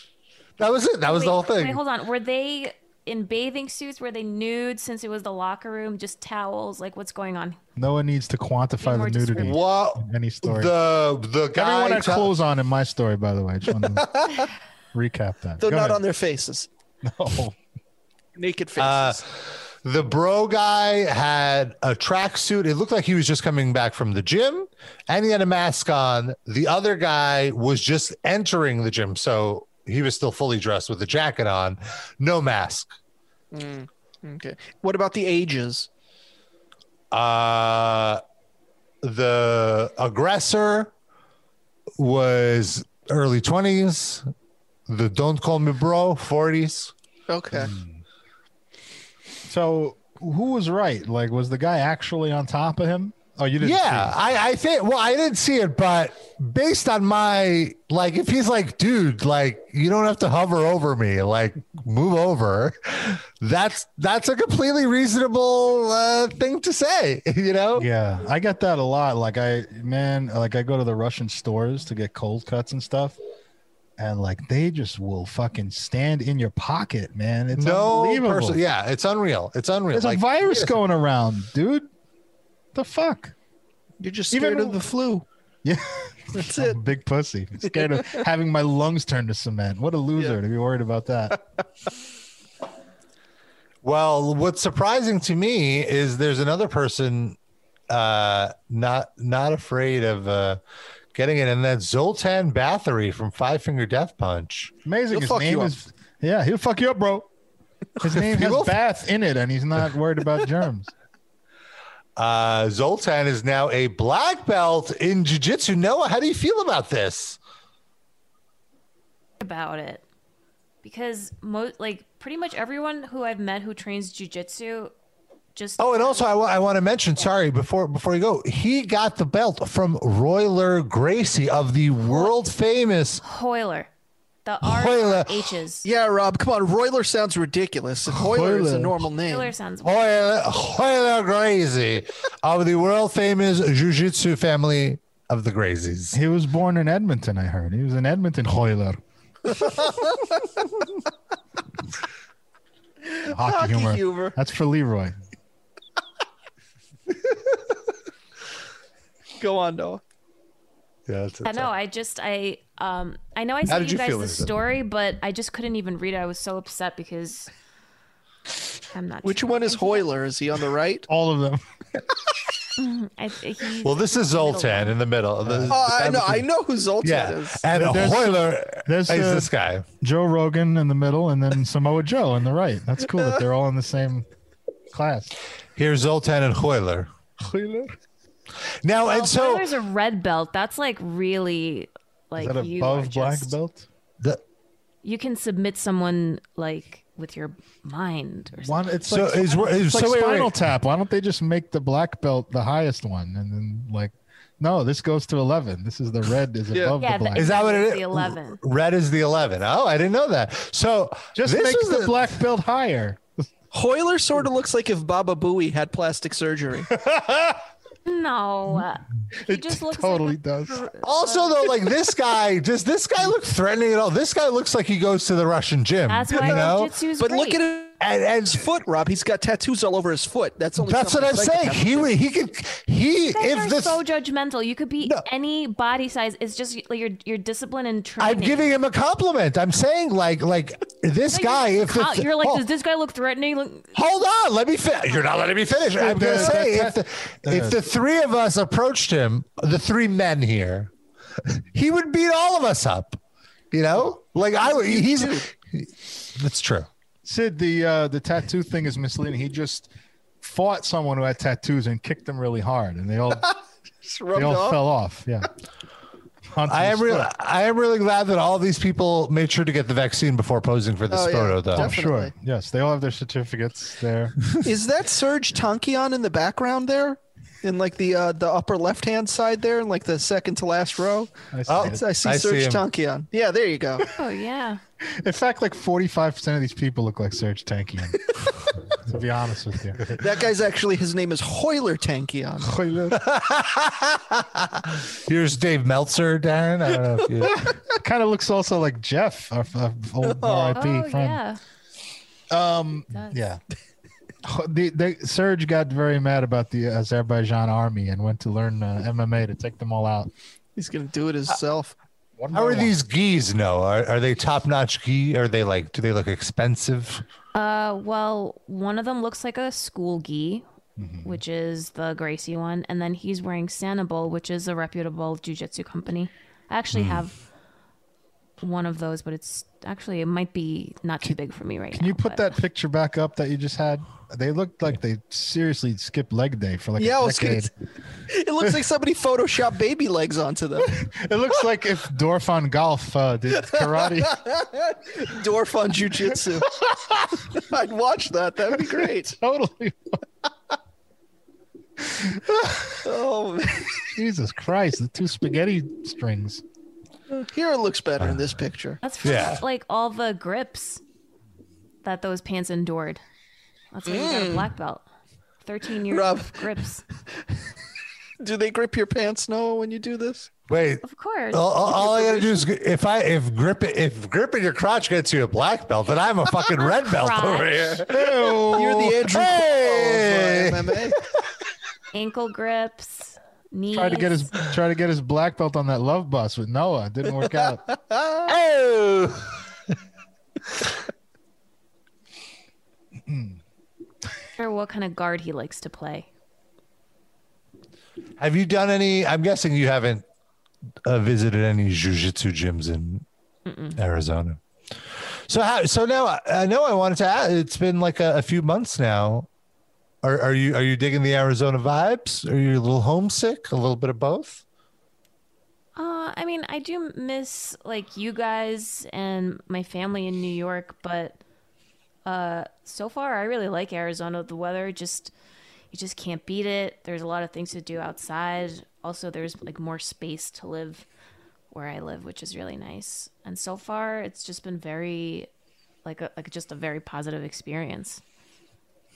That was it. That was the whole thing. Wait, hold on. Were they in bathing suits? Were they nude since it was the locker room? Just towels? Like, what's going on? No one needs to quantify the nudity descriptive. What in any story. the the guy Everyone had tell- clothes on in my story, by the way. I just wanted to recap that. Though Go not ahead. on their faces. No. Naked faces. Uh, the bro guy had a tracksuit. It looked like he was just coming back from the gym and he had a mask on. The other guy was just entering the gym. So he was still fully dressed with a jacket on, no mask. Mm, okay. What about the ages? Uh, the aggressor was early 20s. The don't call me bro, 40s. Okay. So who was right? Like, was the guy actually on top of him? Oh, you didn't. yeah, I, I think. Well, I didn't see it, but based on my like, if he's like, dude, like you don't have to hover over me, like move over. That's that's a completely reasonable uh, thing to say, you know. Yeah, I get that a lot. Like I, man, like I go to the Russian stores to get cold cuts and stuff, and like they just will fucking stand in your pocket, man. It's no unbelievable. person. Yeah, it's unreal. It's unreal. There's Like, a virus going around, dude. The fuck? You're just Even scared of the flu. Yeah, That's it. big pussy. Scared of having my lungs turn to cement. What a loser to be worried about that. Well, what's surprising to me is there's another person uh not not afraid of uh getting it and that's Zoltan Bathory from Five Finger Death Punch. Amazing. He'll His name is yeah. He'll fuck you up, bro. His name has bath in it, and he's not worried about germs. Uh Zoltan is now a black belt in jiu-jitsu. Noah, how do you feel about this? about it because mo- like pretty much everyone who I've met who trains jujitsu just Oh, and also I want to mention, sorry, before before you go, he got the belt from Royler Gracie of the world famous Hoyler. The R Hoyler. H's. Yeah, Rob, come on. Royler sounds ridiculous. And Hoyler is a normal name. Hoyler sounds Hoyler, Hoyler Gracie of the world famous jiu-jitsu family of the Gracies. He was born in Edmonton. I heard he was in Edmonton. Hoyler. Hockey, Hockey humor. humor. That's for Leroy. Go on, Noah. Yeah, that's, I know. I just I um I know I How sent you you guys the Elizabeth? story, but I just couldn't even read it. I was so upset because I'm not. Which one is Hoyler? Is he on the right? All of them. I, he's Well, this is Zoltan in the middle. The- Oh, I know. was- I know who Zoltan Yeah, is. and There's- Hoyler there's, is uh, this guy. Joe Rogan in the middle, and then Samoa Joe on the right. That's cool that they're all in the same class. Here's Zoltan and Hoyler. Hoyler. Now, well, and so Hoyler's a red belt. That's like really like Is that you above black just- belt? the, You can submit someone like with your mind or something. One, it's So like, is- it's is- like so Spinal wait. Tap. Why don't they just make the black belt the highest one, and then like, no, this goes to eleven. This is the red is Yeah. above Yeah, the black. the- is that what it is? The 11. Red is the 11. Oh, I didn't know that. So just this make was the black belt higher. Hoyler sort of looks like if Baba Booey had plastic surgery. No, uh, he It just looks totally like does. Also, though, like this guy, does this guy look threatening at all? This guy looks like he goes to the Russian gym. That's why you know? jujitsu is But great. look at his And, and foot, Rob. He's got tattoos all over his foot. That's only. that's what I'm saying. He he could he You guys if are this. so judgmental. You could be No. any body size. It's just like your your discipline and training. I'm giving him a compliment. I'm saying like like this No, guy. You're, If the, co- you're like, oh, does this guy look threatening? Look- Hold on, let me finish. You're not letting me finish. I'm gonna that- say that- if the, if the three of us approached him, the three men here, he would beat all of us up. You know, like I would. He's. That's true. Sid, the uh, the tattoo thing is misleading. He just fought someone who had tattoos and kicked them really hard, and they all they all off. fell off. Yeah. I am really. I am really glad that all these people made sure to get the vaccine before posing for this Oh, yeah, photo, though. I'm sure. Yes, they all have their certificates there. Is that Serj Tankian in the background there? In like the uh, the upper left hand side there, in like the second to last row. I see Oh. I see I Serj him. Tankian. Yeah, there you go. Oh yeah. In fact, like 45% of these people look like Serj Tankian. to be honest with you. That guy's actually his name is Hoyler Tankian. Here's Dave Meltzer, Dan. I don't know if you. kind of looks also like Jeff, our, our old Oh RIP friend. yeah. Um, yeah. The, the Serj got very mad about the Azerbaijan army and went to learn uh, MMA to take them all out. He's gonna do it himself. How are these geese? No, are, are they top notch geese? Are they like? Do they look expensive? Uh, well, one of them looks like a school gi, Mm-hmm. which is the Gracie one, and then he's wearing Sanabul, which is a reputable jujitsu company. I actually Hmm. have one of those, but it's actually it might be not too big for me right Can now. Can you put that picture back up that you just had? They looked like they seriously skipped leg day for like yeah, I a was gonna decade. It looks like somebody photoshopped baby legs onto them. It looks like if Dorf on Golf uh, did karate. Dwarf on jujitsu. I'd watch that. That'd be great. totally. Oh, man. Jesus Christ, the two spaghetti strings. Here it looks better in this picture. That's from like all the grips that those pants endured. That's why you got a Mm. black belt. Thirteen years Rob. of grips. Do they grip your pants, Noah, when you do this? Wait. Of course. All, all- all I gotta do is if I if grip if gripping your crotch gets you a black belt, then I'm a fucking red belt over here. You're the Andrew Hey! Cuomo of uh, MMA. Ankle grips. Knees. Tried to get his try to get his black belt on that love bus with Noah. It didn't work out. oh. Or what kind of guard he likes to play. Have you done any? I'm guessing you haven't uh, visited any jujitsu gyms in Mm-mm. Arizona. So how? So now I- I know I wanted to. Ask, it's been like a, a few months now. Are, are you are you digging the Arizona vibes? Are you a little homesick? A little bit of both. Uh, I mean, I do miss like you guys and my family in New York, but uh, so far I really like Arizona. The weather just you just can't beat it. There's a lot of things to do outside. Also, there's like more space to live where I live, which is really nice. And so far, it's just been very like a, like just a very positive experience.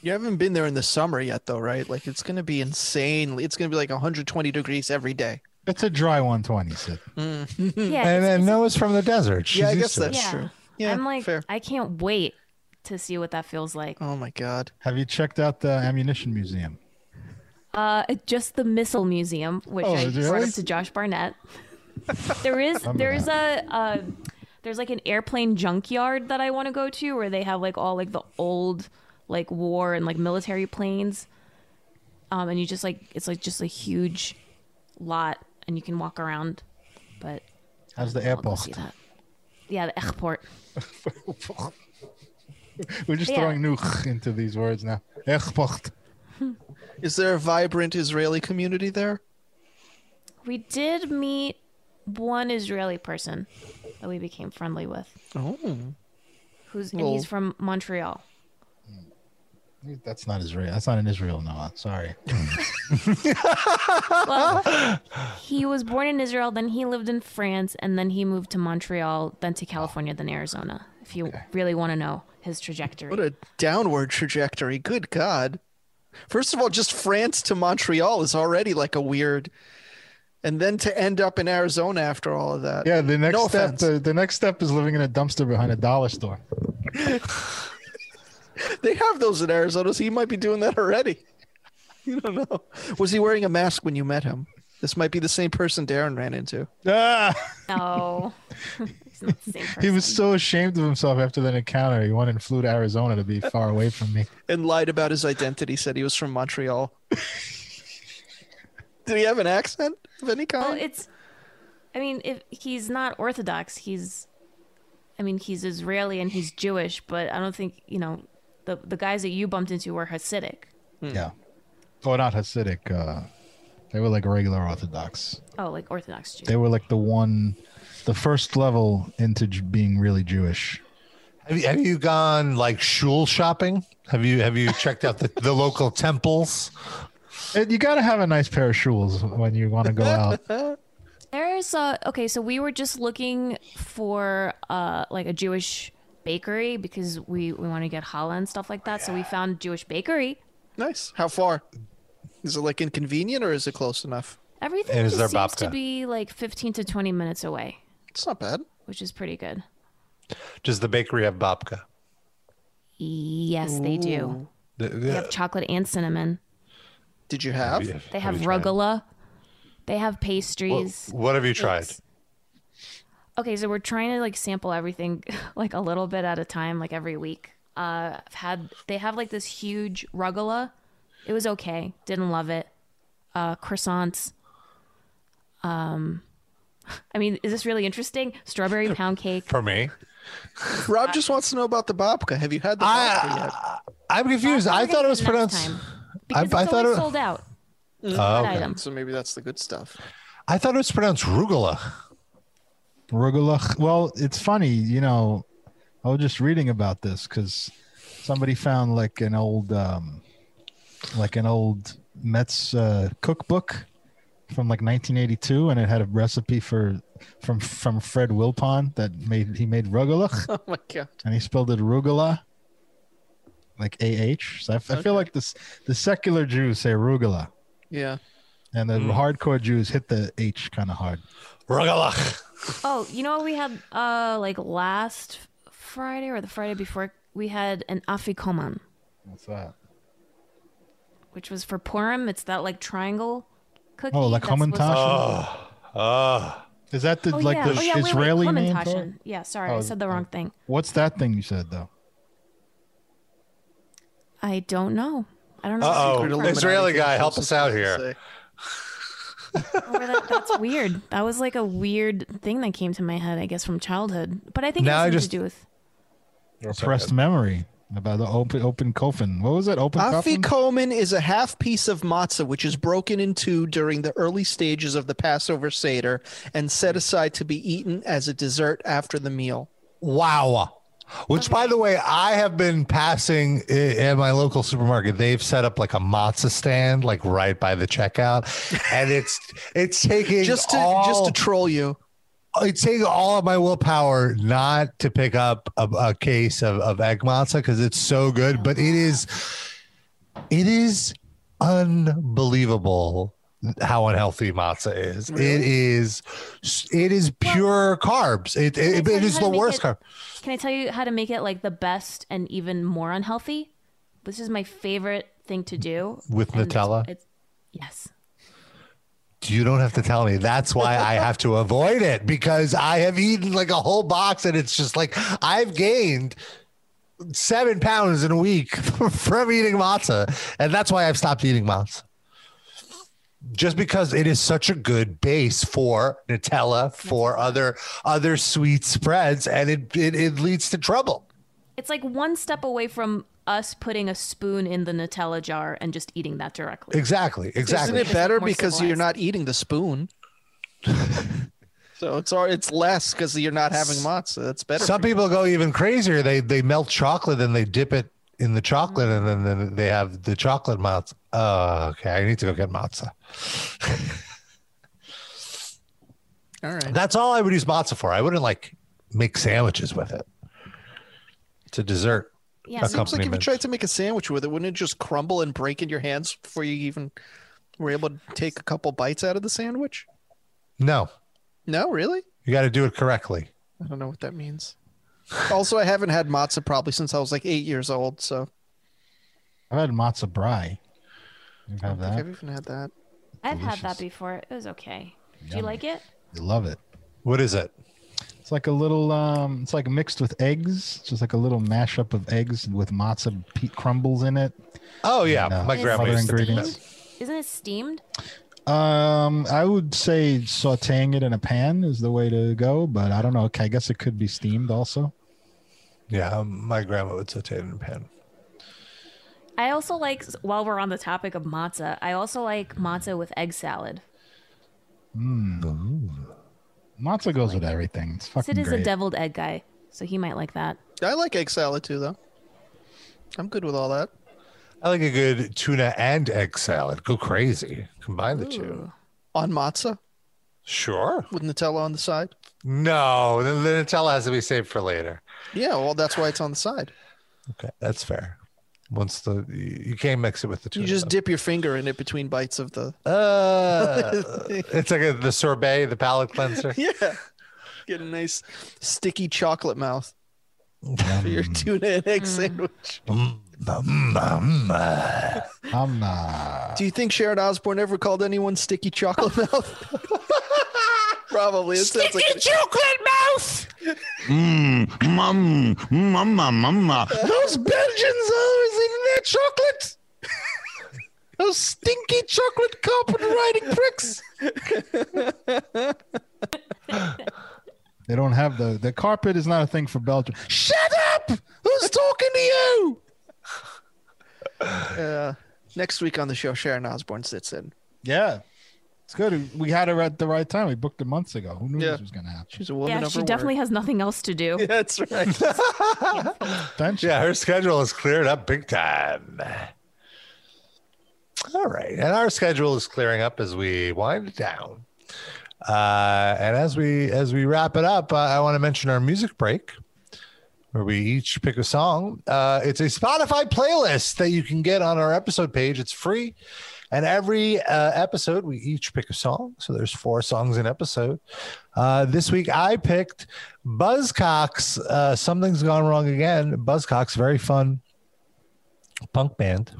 You haven't been there in the summer yet, though, right? Like it's gonna be insane. It's gonna be like 120 degrees every day. It's a dry 120, Sid. Yeah, and then Noah's from the desert. She's Yeah, I guess to it. that's yeah. true. Yeah, I'm like, fair. I can't wait to see what that feels like. Oh my god. Have you checked out the ammunition museum? Uh, just the missile museum, which Oh, I is it brought really? up to Josh Barnett. there is Remember there's a uh, there's like an airplane junkyard that I want to go to where they have like all like the old like war and like military planes. Um, and you just like it's like just a huge lot, and you can walk around. But How's the airport? Yeah, the airport. We're just Yeah. throwing new into these words now. Airport. Is there a vibrant Israeli community there? We did meet one Israeli person that we became friendly with. Oh. Who's and he's from Montreal. That's not Israel. That's not in Israel, Noah. Sorry. well, he was born in Israel, then he lived in France, and then he moved to Montreal, then to California, then Arizona. If you really want to know his trajectory. What a downward trajectory. Good God. First of all, just France to Montreal is already like a weird. And then to end up in Arizona after all of that. Yeah, the next No step. The, the next step is living in a dumpster behind a dollar store. They have those in Arizona, so he might be doing that already. You don't know. Was he wearing a mask when you met him? This might be the same person Darren ran into. Ah! No. He's not the same person. He was so ashamed of himself after that encounter. He wanted and flew to Arizona to be far away from me. And lied about his identity, said he was from Montreal. Did he have an accent of any kind? Well, it's. I mean, if he's not Orthodox, he's. I mean, he's Israeli and he's Jewish, but I don't think you know the the guys that you bumped into were Hasidic. Yeah. Oh, not Hasidic. Uh, they were like regular Orthodox. Oh, like Orthodox Jews. They were like the one, the first level into J- being really Jewish. Have you, have you gone like shul shopping? Have you have you checked out the, the local temples? And you got to have a nice pair of shoes when you want to go out. There's uh okay, so we were just looking for uh like a Jewish bakery because we we want to get challah and stuff like that. So we found Jewish bakery. Nice. How far? Is it like inconvenient or is it close enough? Everything And is just there seems to be like 15 to 20 minutes away, It's not bad. which is pretty good. Does the bakery have babka? Yes, they do. The- They have chocolate and cinnamon. Did you have? They Have have you tried? rugula. They have pastries. What have you tried? Okay, so we're trying to like sample everything like a little bit at a time, like every week. Uh, I've had they have like this huge rugula. It was okay. Didn't love it. Uh, croissants. Um, I mean, is this really interesting? Strawberry pound cake. For me, Rob just wants to know about the babka. Have you had the babka yet? I'm confused. I thought it was pronounced. I, Because I it's thought always it. sold out. Oh, okay. So maybe that's the good stuff. I thought it was pronounced rugula. Rugula. Well, it's funny, you know. I was just reading about this because somebody found like an old, um, like an old Mets uh, cookbook from like 1982, and it had a recipe for from from Fred Wilpon that made he made rugula, Oh my god. and he spelled it rugula, like A H. So I, f- I feel like this the secular Jews say rugula, Yeah. and the hardcore Jews hit the H kind of hard. Rugula. Oh, you know what we had uh like last Friday or the Friday before we had an afikoman, What's that? which was for Purim. It's that like triangle cookie. Oh, like that's supposed to- Hamantaschen? Oh, Is that the Oh, like yeah. the oh, yeah, wait, wait, Israeli name? for Hamantaschen. it? Yeah, sorry, Oh, I said the wrong thing. What's that thing you said though? I don't know. I don't know. Uh what oh, the secret Israeli guy, help us out here. That- that's weird. That was like a weird thing that came to my head, I guess, from childhood. But I think Now I it has something just- to do with. Repressed memory about the open open coffin. What was it? Open coffin. Afikomen is a half piece of matzah which is broken in two during the early stages of the Passover Seder and set hmm. aside to be eaten as a dessert after the meal. Wow. Which, by the way, I have been passing at my local supermarket. They've set up like a matzah stand, like right by the checkout, and it's it's taking Just to all, just to troll you. It's taking all of my willpower not to pick up a, a case of, of egg matzah because it's so good. But it is, it is unbelievable how unhealthy matzah is. It is, it is pure carbs. It, it, Can I it tell is you how the worst it- carb. Can I tell you how to make it like the best and even more unhealthy? This is my favorite thing to do. With and it's- Nutella? It's, yes. You don't have to tell me. That's why I have to avoid it because I have eaten like a whole box and it's just like I've gained seven pounds in a week from eating matzah. And that's why I've stopped eating matzah. Just because it is such a good base for Nutella, for other other sweet spreads, and it, it it leads to trouble. It's like one step away from us putting a spoon in the Nutella jar and just eating that directly. Exactly. Exactly. Isn't it better More because you're not eating the spoon? so it's it's less because you're not having matzah. That's better. Some people go even crazier. They they melt chocolate and they dip it in the chocolate, mm-hmm. and then, then they have the chocolate matzah. Oh, okay. I need to go get matzah. All right. That's all I would use matzah for. I wouldn't like make sandwiches with it. It's a dessert. Yeah, it seems like if you tried to make a sandwich with it, wouldn't it just crumble and break in your hands before you even were able to take a couple bites out of the sandwich? No, No, really? you got to do it correctly. I don't know what that means. Also, I haven't had matzah probably since I was like eight years old, so I've had matzo brei. You I have don't that? I've even had that. I've had that before. It was okay. Do you like it? You love it. What is it? It's like a little. um It's like mixed with eggs. It's just like a little mashup of eggs with matzo pe- crumbles in it. Oh yeah, And, uh, my grandma other used to make ingredients. Isn't it steamed? Um, I would say sautéing it in a pan is the way to go, but I don't know. Okay, I guess it could be steamed also. Yeah, um, my grandma would saute it in a pan. I also like, while we're on the topic of matzah, I also like matzah with egg salad. Mm. Matzo goes with everything. It's fucking Sid is great. a deviled egg guy, so he might like that. I like egg salad too, though. I'm good with all that. I like a good tuna and egg salad. Go crazy. Combine the two. On matzah Sure. with Nutella on the side. No, the, the Nutella has to be saved for later. Yeah, well, that's why it's on the side. Okay, that's fair. Once the you you can't mix it with the tuna. You just dip your finger in it between bites of the. Uh, it's like a, the sorbet, the palate cleanser. yeah, get a nice sticky chocolate mouth for your mm. tuna and egg mm. sandwich. Uh, Do you think Sharon Osbourne ever called anyone sticky chocolate mouth? Probably. It sounds like chocolate mouth. Mmm, mum, mama, mama. Those Belgians always eating their chocolate. Those stinky chocolate carpet riding pricks. They don't have the the carpet is not a thing for Belgium. Shut up! Who's talking to you? Uh, next week on the show, Sharon Osbourne sits in. Yeah, it's good. We had her at the right time. We booked it months ago. Who knew Yeah. this was going to happen? She's a woman Yeah, of she her definitely word. has nothing else to do. That's right. Yeah, her schedule is cleared up big time. All right, and our schedule is clearing up as we wind it down. Uh, and as we as we wrap it up, uh, I want to mention our music break, where we each pick a song. Uh, it's a Spotify playlist that you can get on our episode page. It's free, and every uh, episode we each pick a song. So there's four songs an episode. Uh, this week I picked Buzzcocks. Uh, Something's gone wrong again. Buzzcocks, very fun punk band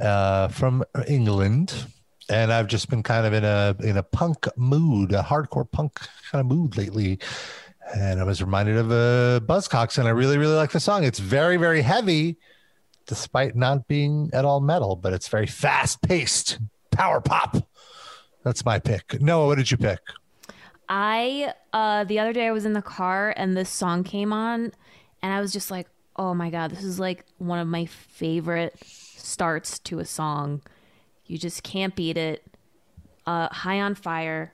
uh, from England, and I've just been kind of in a in a punk mood, a hardcore punk kind of mood lately. And I was reminded of uh, Buzzcocks, and I really really like the song. It's very very heavy, despite not being at all metal, but it's very fast paced, power pop. That's my pick. Noah, what did you pick? I uh the other day I was in the car and this song came on and I was just like, "Oh my god, this is like one of my favorite starts to a song. You just can't beat it." Uh High on Fire,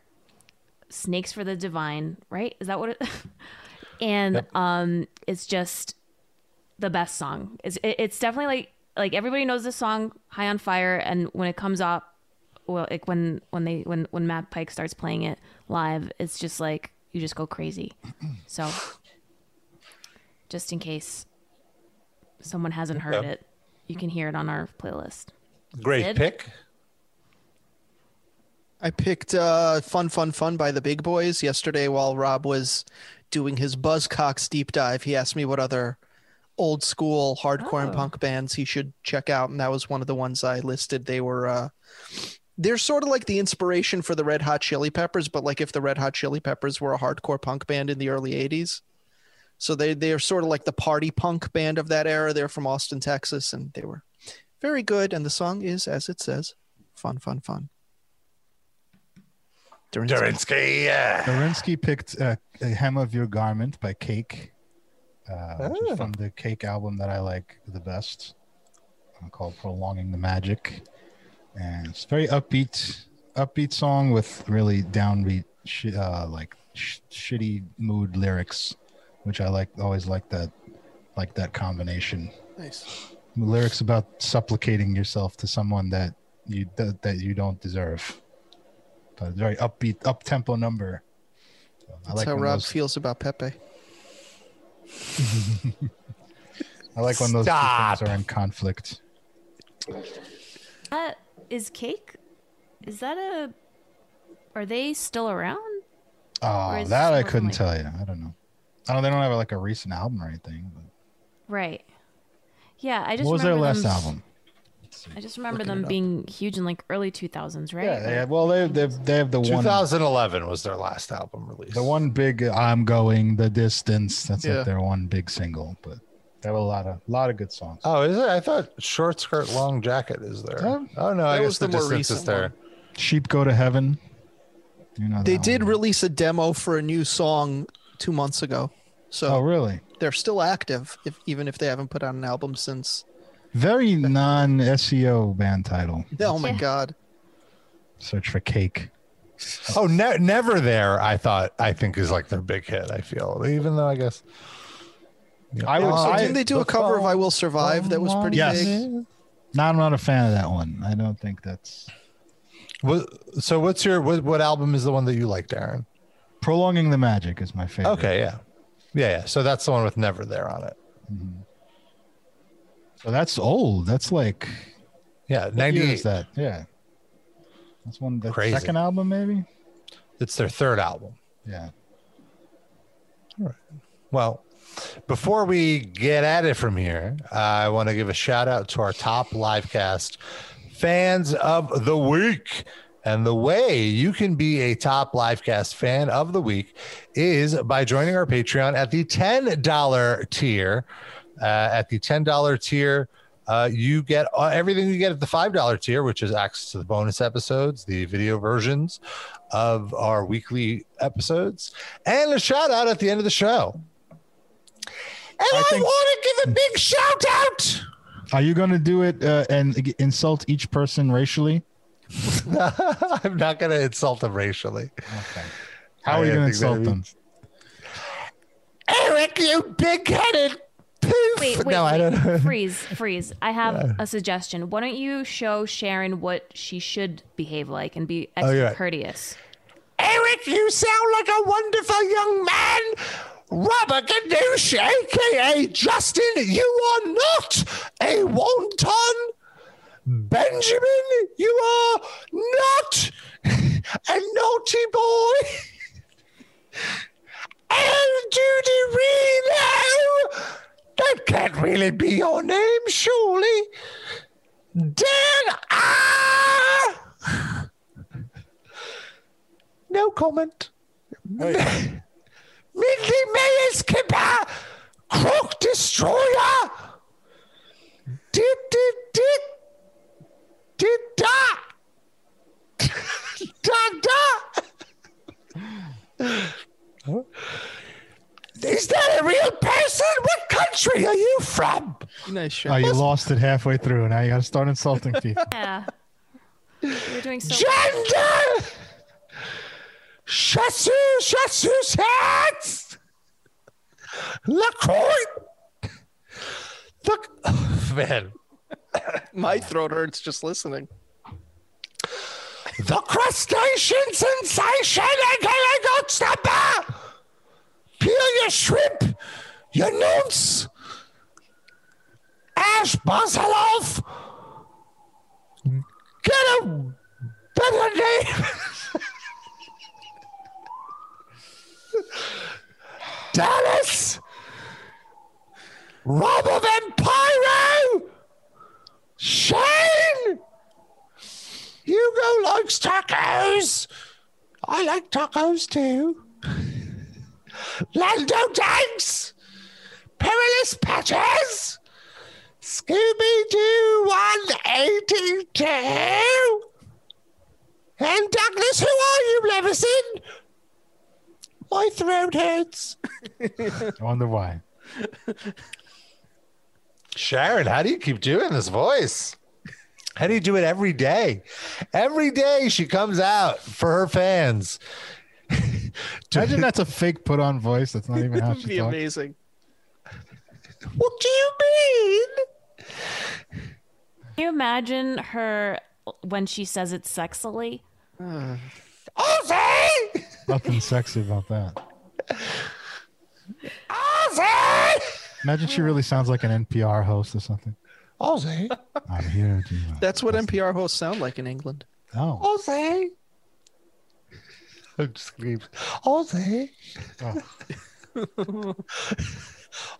Snakes for the Divine, right? Is that what it And um it's just the best song. It's it, it's definitely like like everybody knows this song High on Fire and when it comes up well like when when they when when Matt Pike starts playing it live, it's just like you just go crazy. So just in case someone hasn't heard Okay. it, you can hear it on our playlist. Great Sid? pick. I picked uh, "Fun, Fun, Fun" by the Big Boys yesterday while Rob was doing his Buzzcocks deep dive. He asked me what other old school hardcore and Oh. punk bands he should check out, and that was one of the ones I listed. They were uh, they're sort of like the inspiration for the Red Hot Chili Peppers, but like if the Red Hot Chili Peppers were a hardcore punk band in the early '80s. So they they are sort of like the party punk band of that era. They're from Austin, Texas, and they were very good. And the song is, as it says, fun, fun, fun. Durinsky. Durinsky, yeah. Dorinsky picked uh, a hem of your garment by Cake, uh, which is from the Cake album that I like the best, uh, called "Prolonging the Magic," and it's a very upbeat, upbeat song with really downbeat, sh- uh, like sh- shitty mood lyrics, which I like. Always like that, like that combination. Nice. Lyrics about supplicating yourself to someone that you that, that you don't deserve. But very upbeat, up tempo number. So I That's like how Rob those- feels about Pepe. I like when those two things are in conflict. Uh, is Cake? Is that a? Are they still around? Oh, that I couldn't like- tell you. I don't know. I don't. They don't have like a recent album or anything. But Right. Yeah, I just what was their last them- album? I just remember them being huge in like early 2000s, right? Yeah, they have, well, they they have, they have the one 2011 was their last album release. the one big "I'm Going the Distance." That's Yeah. like their one big single, but they have a lot of lot of good songs. Oh, is it? I thought short skirt, long jacket is there. oh no, I That guess was the, the more distance is recent there. one. Sheep go to heaven. You know They that did one. release a demo for a new song two months ago. So Oh, really? they're still active, if, even if they haven't put out an album since. Very non SEO band title. Oh my God. Search for cake. Oh, ne- never there. I thought. I think is like their big hit. I feel, even though I guess. I would. Oh, so I, didn't they do a cover of "I Will Survive" that was pretty Yes. big? No, I'm not a fan of that one. I don't think that's What, so what's your what, what album is the one that you like, Darren? prolonging the magic is my favorite. Okay, yeah, yeah, yeah. So that's the one with never there on it. Mm-hmm. So that's old. That's like Yeah, 98. is that? Yeah. That's one the Crazy. second album maybe? It's their third album. Yeah. All right. Well, before we get at it from here, I want to give a shout out to our top live cast fans of the week. And the way you can be a top Livecast fan of the week is by joining our Patreon at the $10 tier. Uh, at the $10 tier, uh, you get uh, everything you get at the $5 tier, which is access to the bonus episodes, the video versions of our weekly episodes, and a shout out at the end of the show. And I, want to give a big shout out. Are you going to do it uh, and insult each person racially? I'm not going to insult them racially. Okay. How are you going to insult them? Eric, you big headed poof. Wait, wait, no, I don't. freeze, freeze. I have a suggestion. Why don't you show Sharon what she should behave like and be extra right. courteous? Eric, you sound like a wonderful young man. Robert Ganoush, aka Justin, you are not a wanton. Benjamin, you are not a naughty boy. And Judy Reno, that can't really be your name, surely. Dan, ah! No comment. Midley Mayer's Kipper, Crook Destroyer. Did, did, did, did, da. da, da. Is that a real person? What country are you from? Nice Oh, you lost it halfway through. Now you got to start insulting people. Yeah. You're doing so Gender! Chasseur, chasseurs hats! LaCroix! Look, man. My throat hurts just listening. The crustacean sensation, aka goat snapper! Peel your shrimp, your nunts! Ash Basilov! Get a better name! Dallas! Rob of Empiro! Shane! Hugo likes tacos. I like tacos too. Lando Tanks! Perilous Patches! Scooby Doo 182! And Douglas, who are you, Levison? My throat hurts. I wonder why. Sharon, how do you keep doing this voice? How do you do it every day? Every day she comes out for her fans. Imagine that's a fake put on voice. That's not even how That'd be talks. amazing. What do you mean? Can you imagine her when she says it sexily? Ozzy! Nothing sexy about that. Ozzy! Imagine she really sounds like an NPR host or something. Ozzy! I'm here to. That's what NPR hosts sound like in England. Oh. Ozzy! I'm just gonna keep- Ozzy!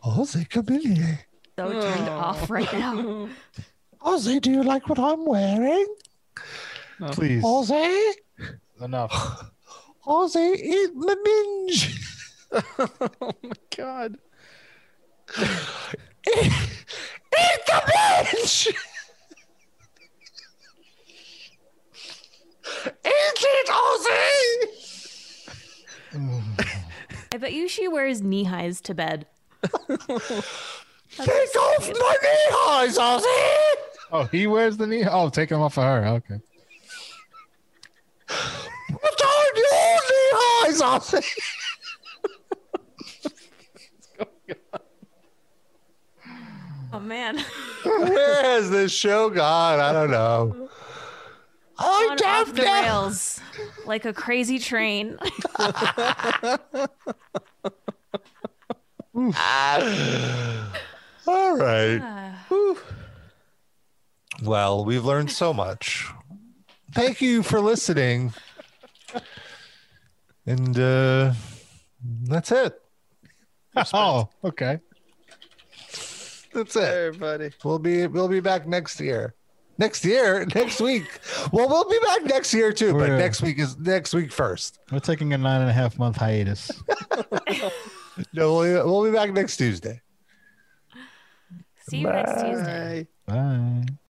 Ozzy, come in here. So turned off right now. Ozzy, do you like what I'm wearing? Please. Ozzy? Enough. Ozzy, eat my minge. oh my god. Eat the minge! Eat it, Ozzy! I bet you she wears knee highs to bed. Take off my knee highs, Ozzy! Oh, he wears the knee. Oh, take them off of her. Okay. Put on your knee highs, Ozzy! Oh man. Where has this show gone? I don't know. I On don't off the know. rails. Like a crazy train. All right. Well, we've learned so much. Thank you for listening. And uh that's it. Oh, okay. That's it. Everybody. We'll be we'll be back next year. Next year, next week. Well, we'll be back next year too, but We're- next week is next week first. We're taking a nine and a half month hiatus. No, we'll, we'll be back next Tuesday. See you next Tuesday. Bye.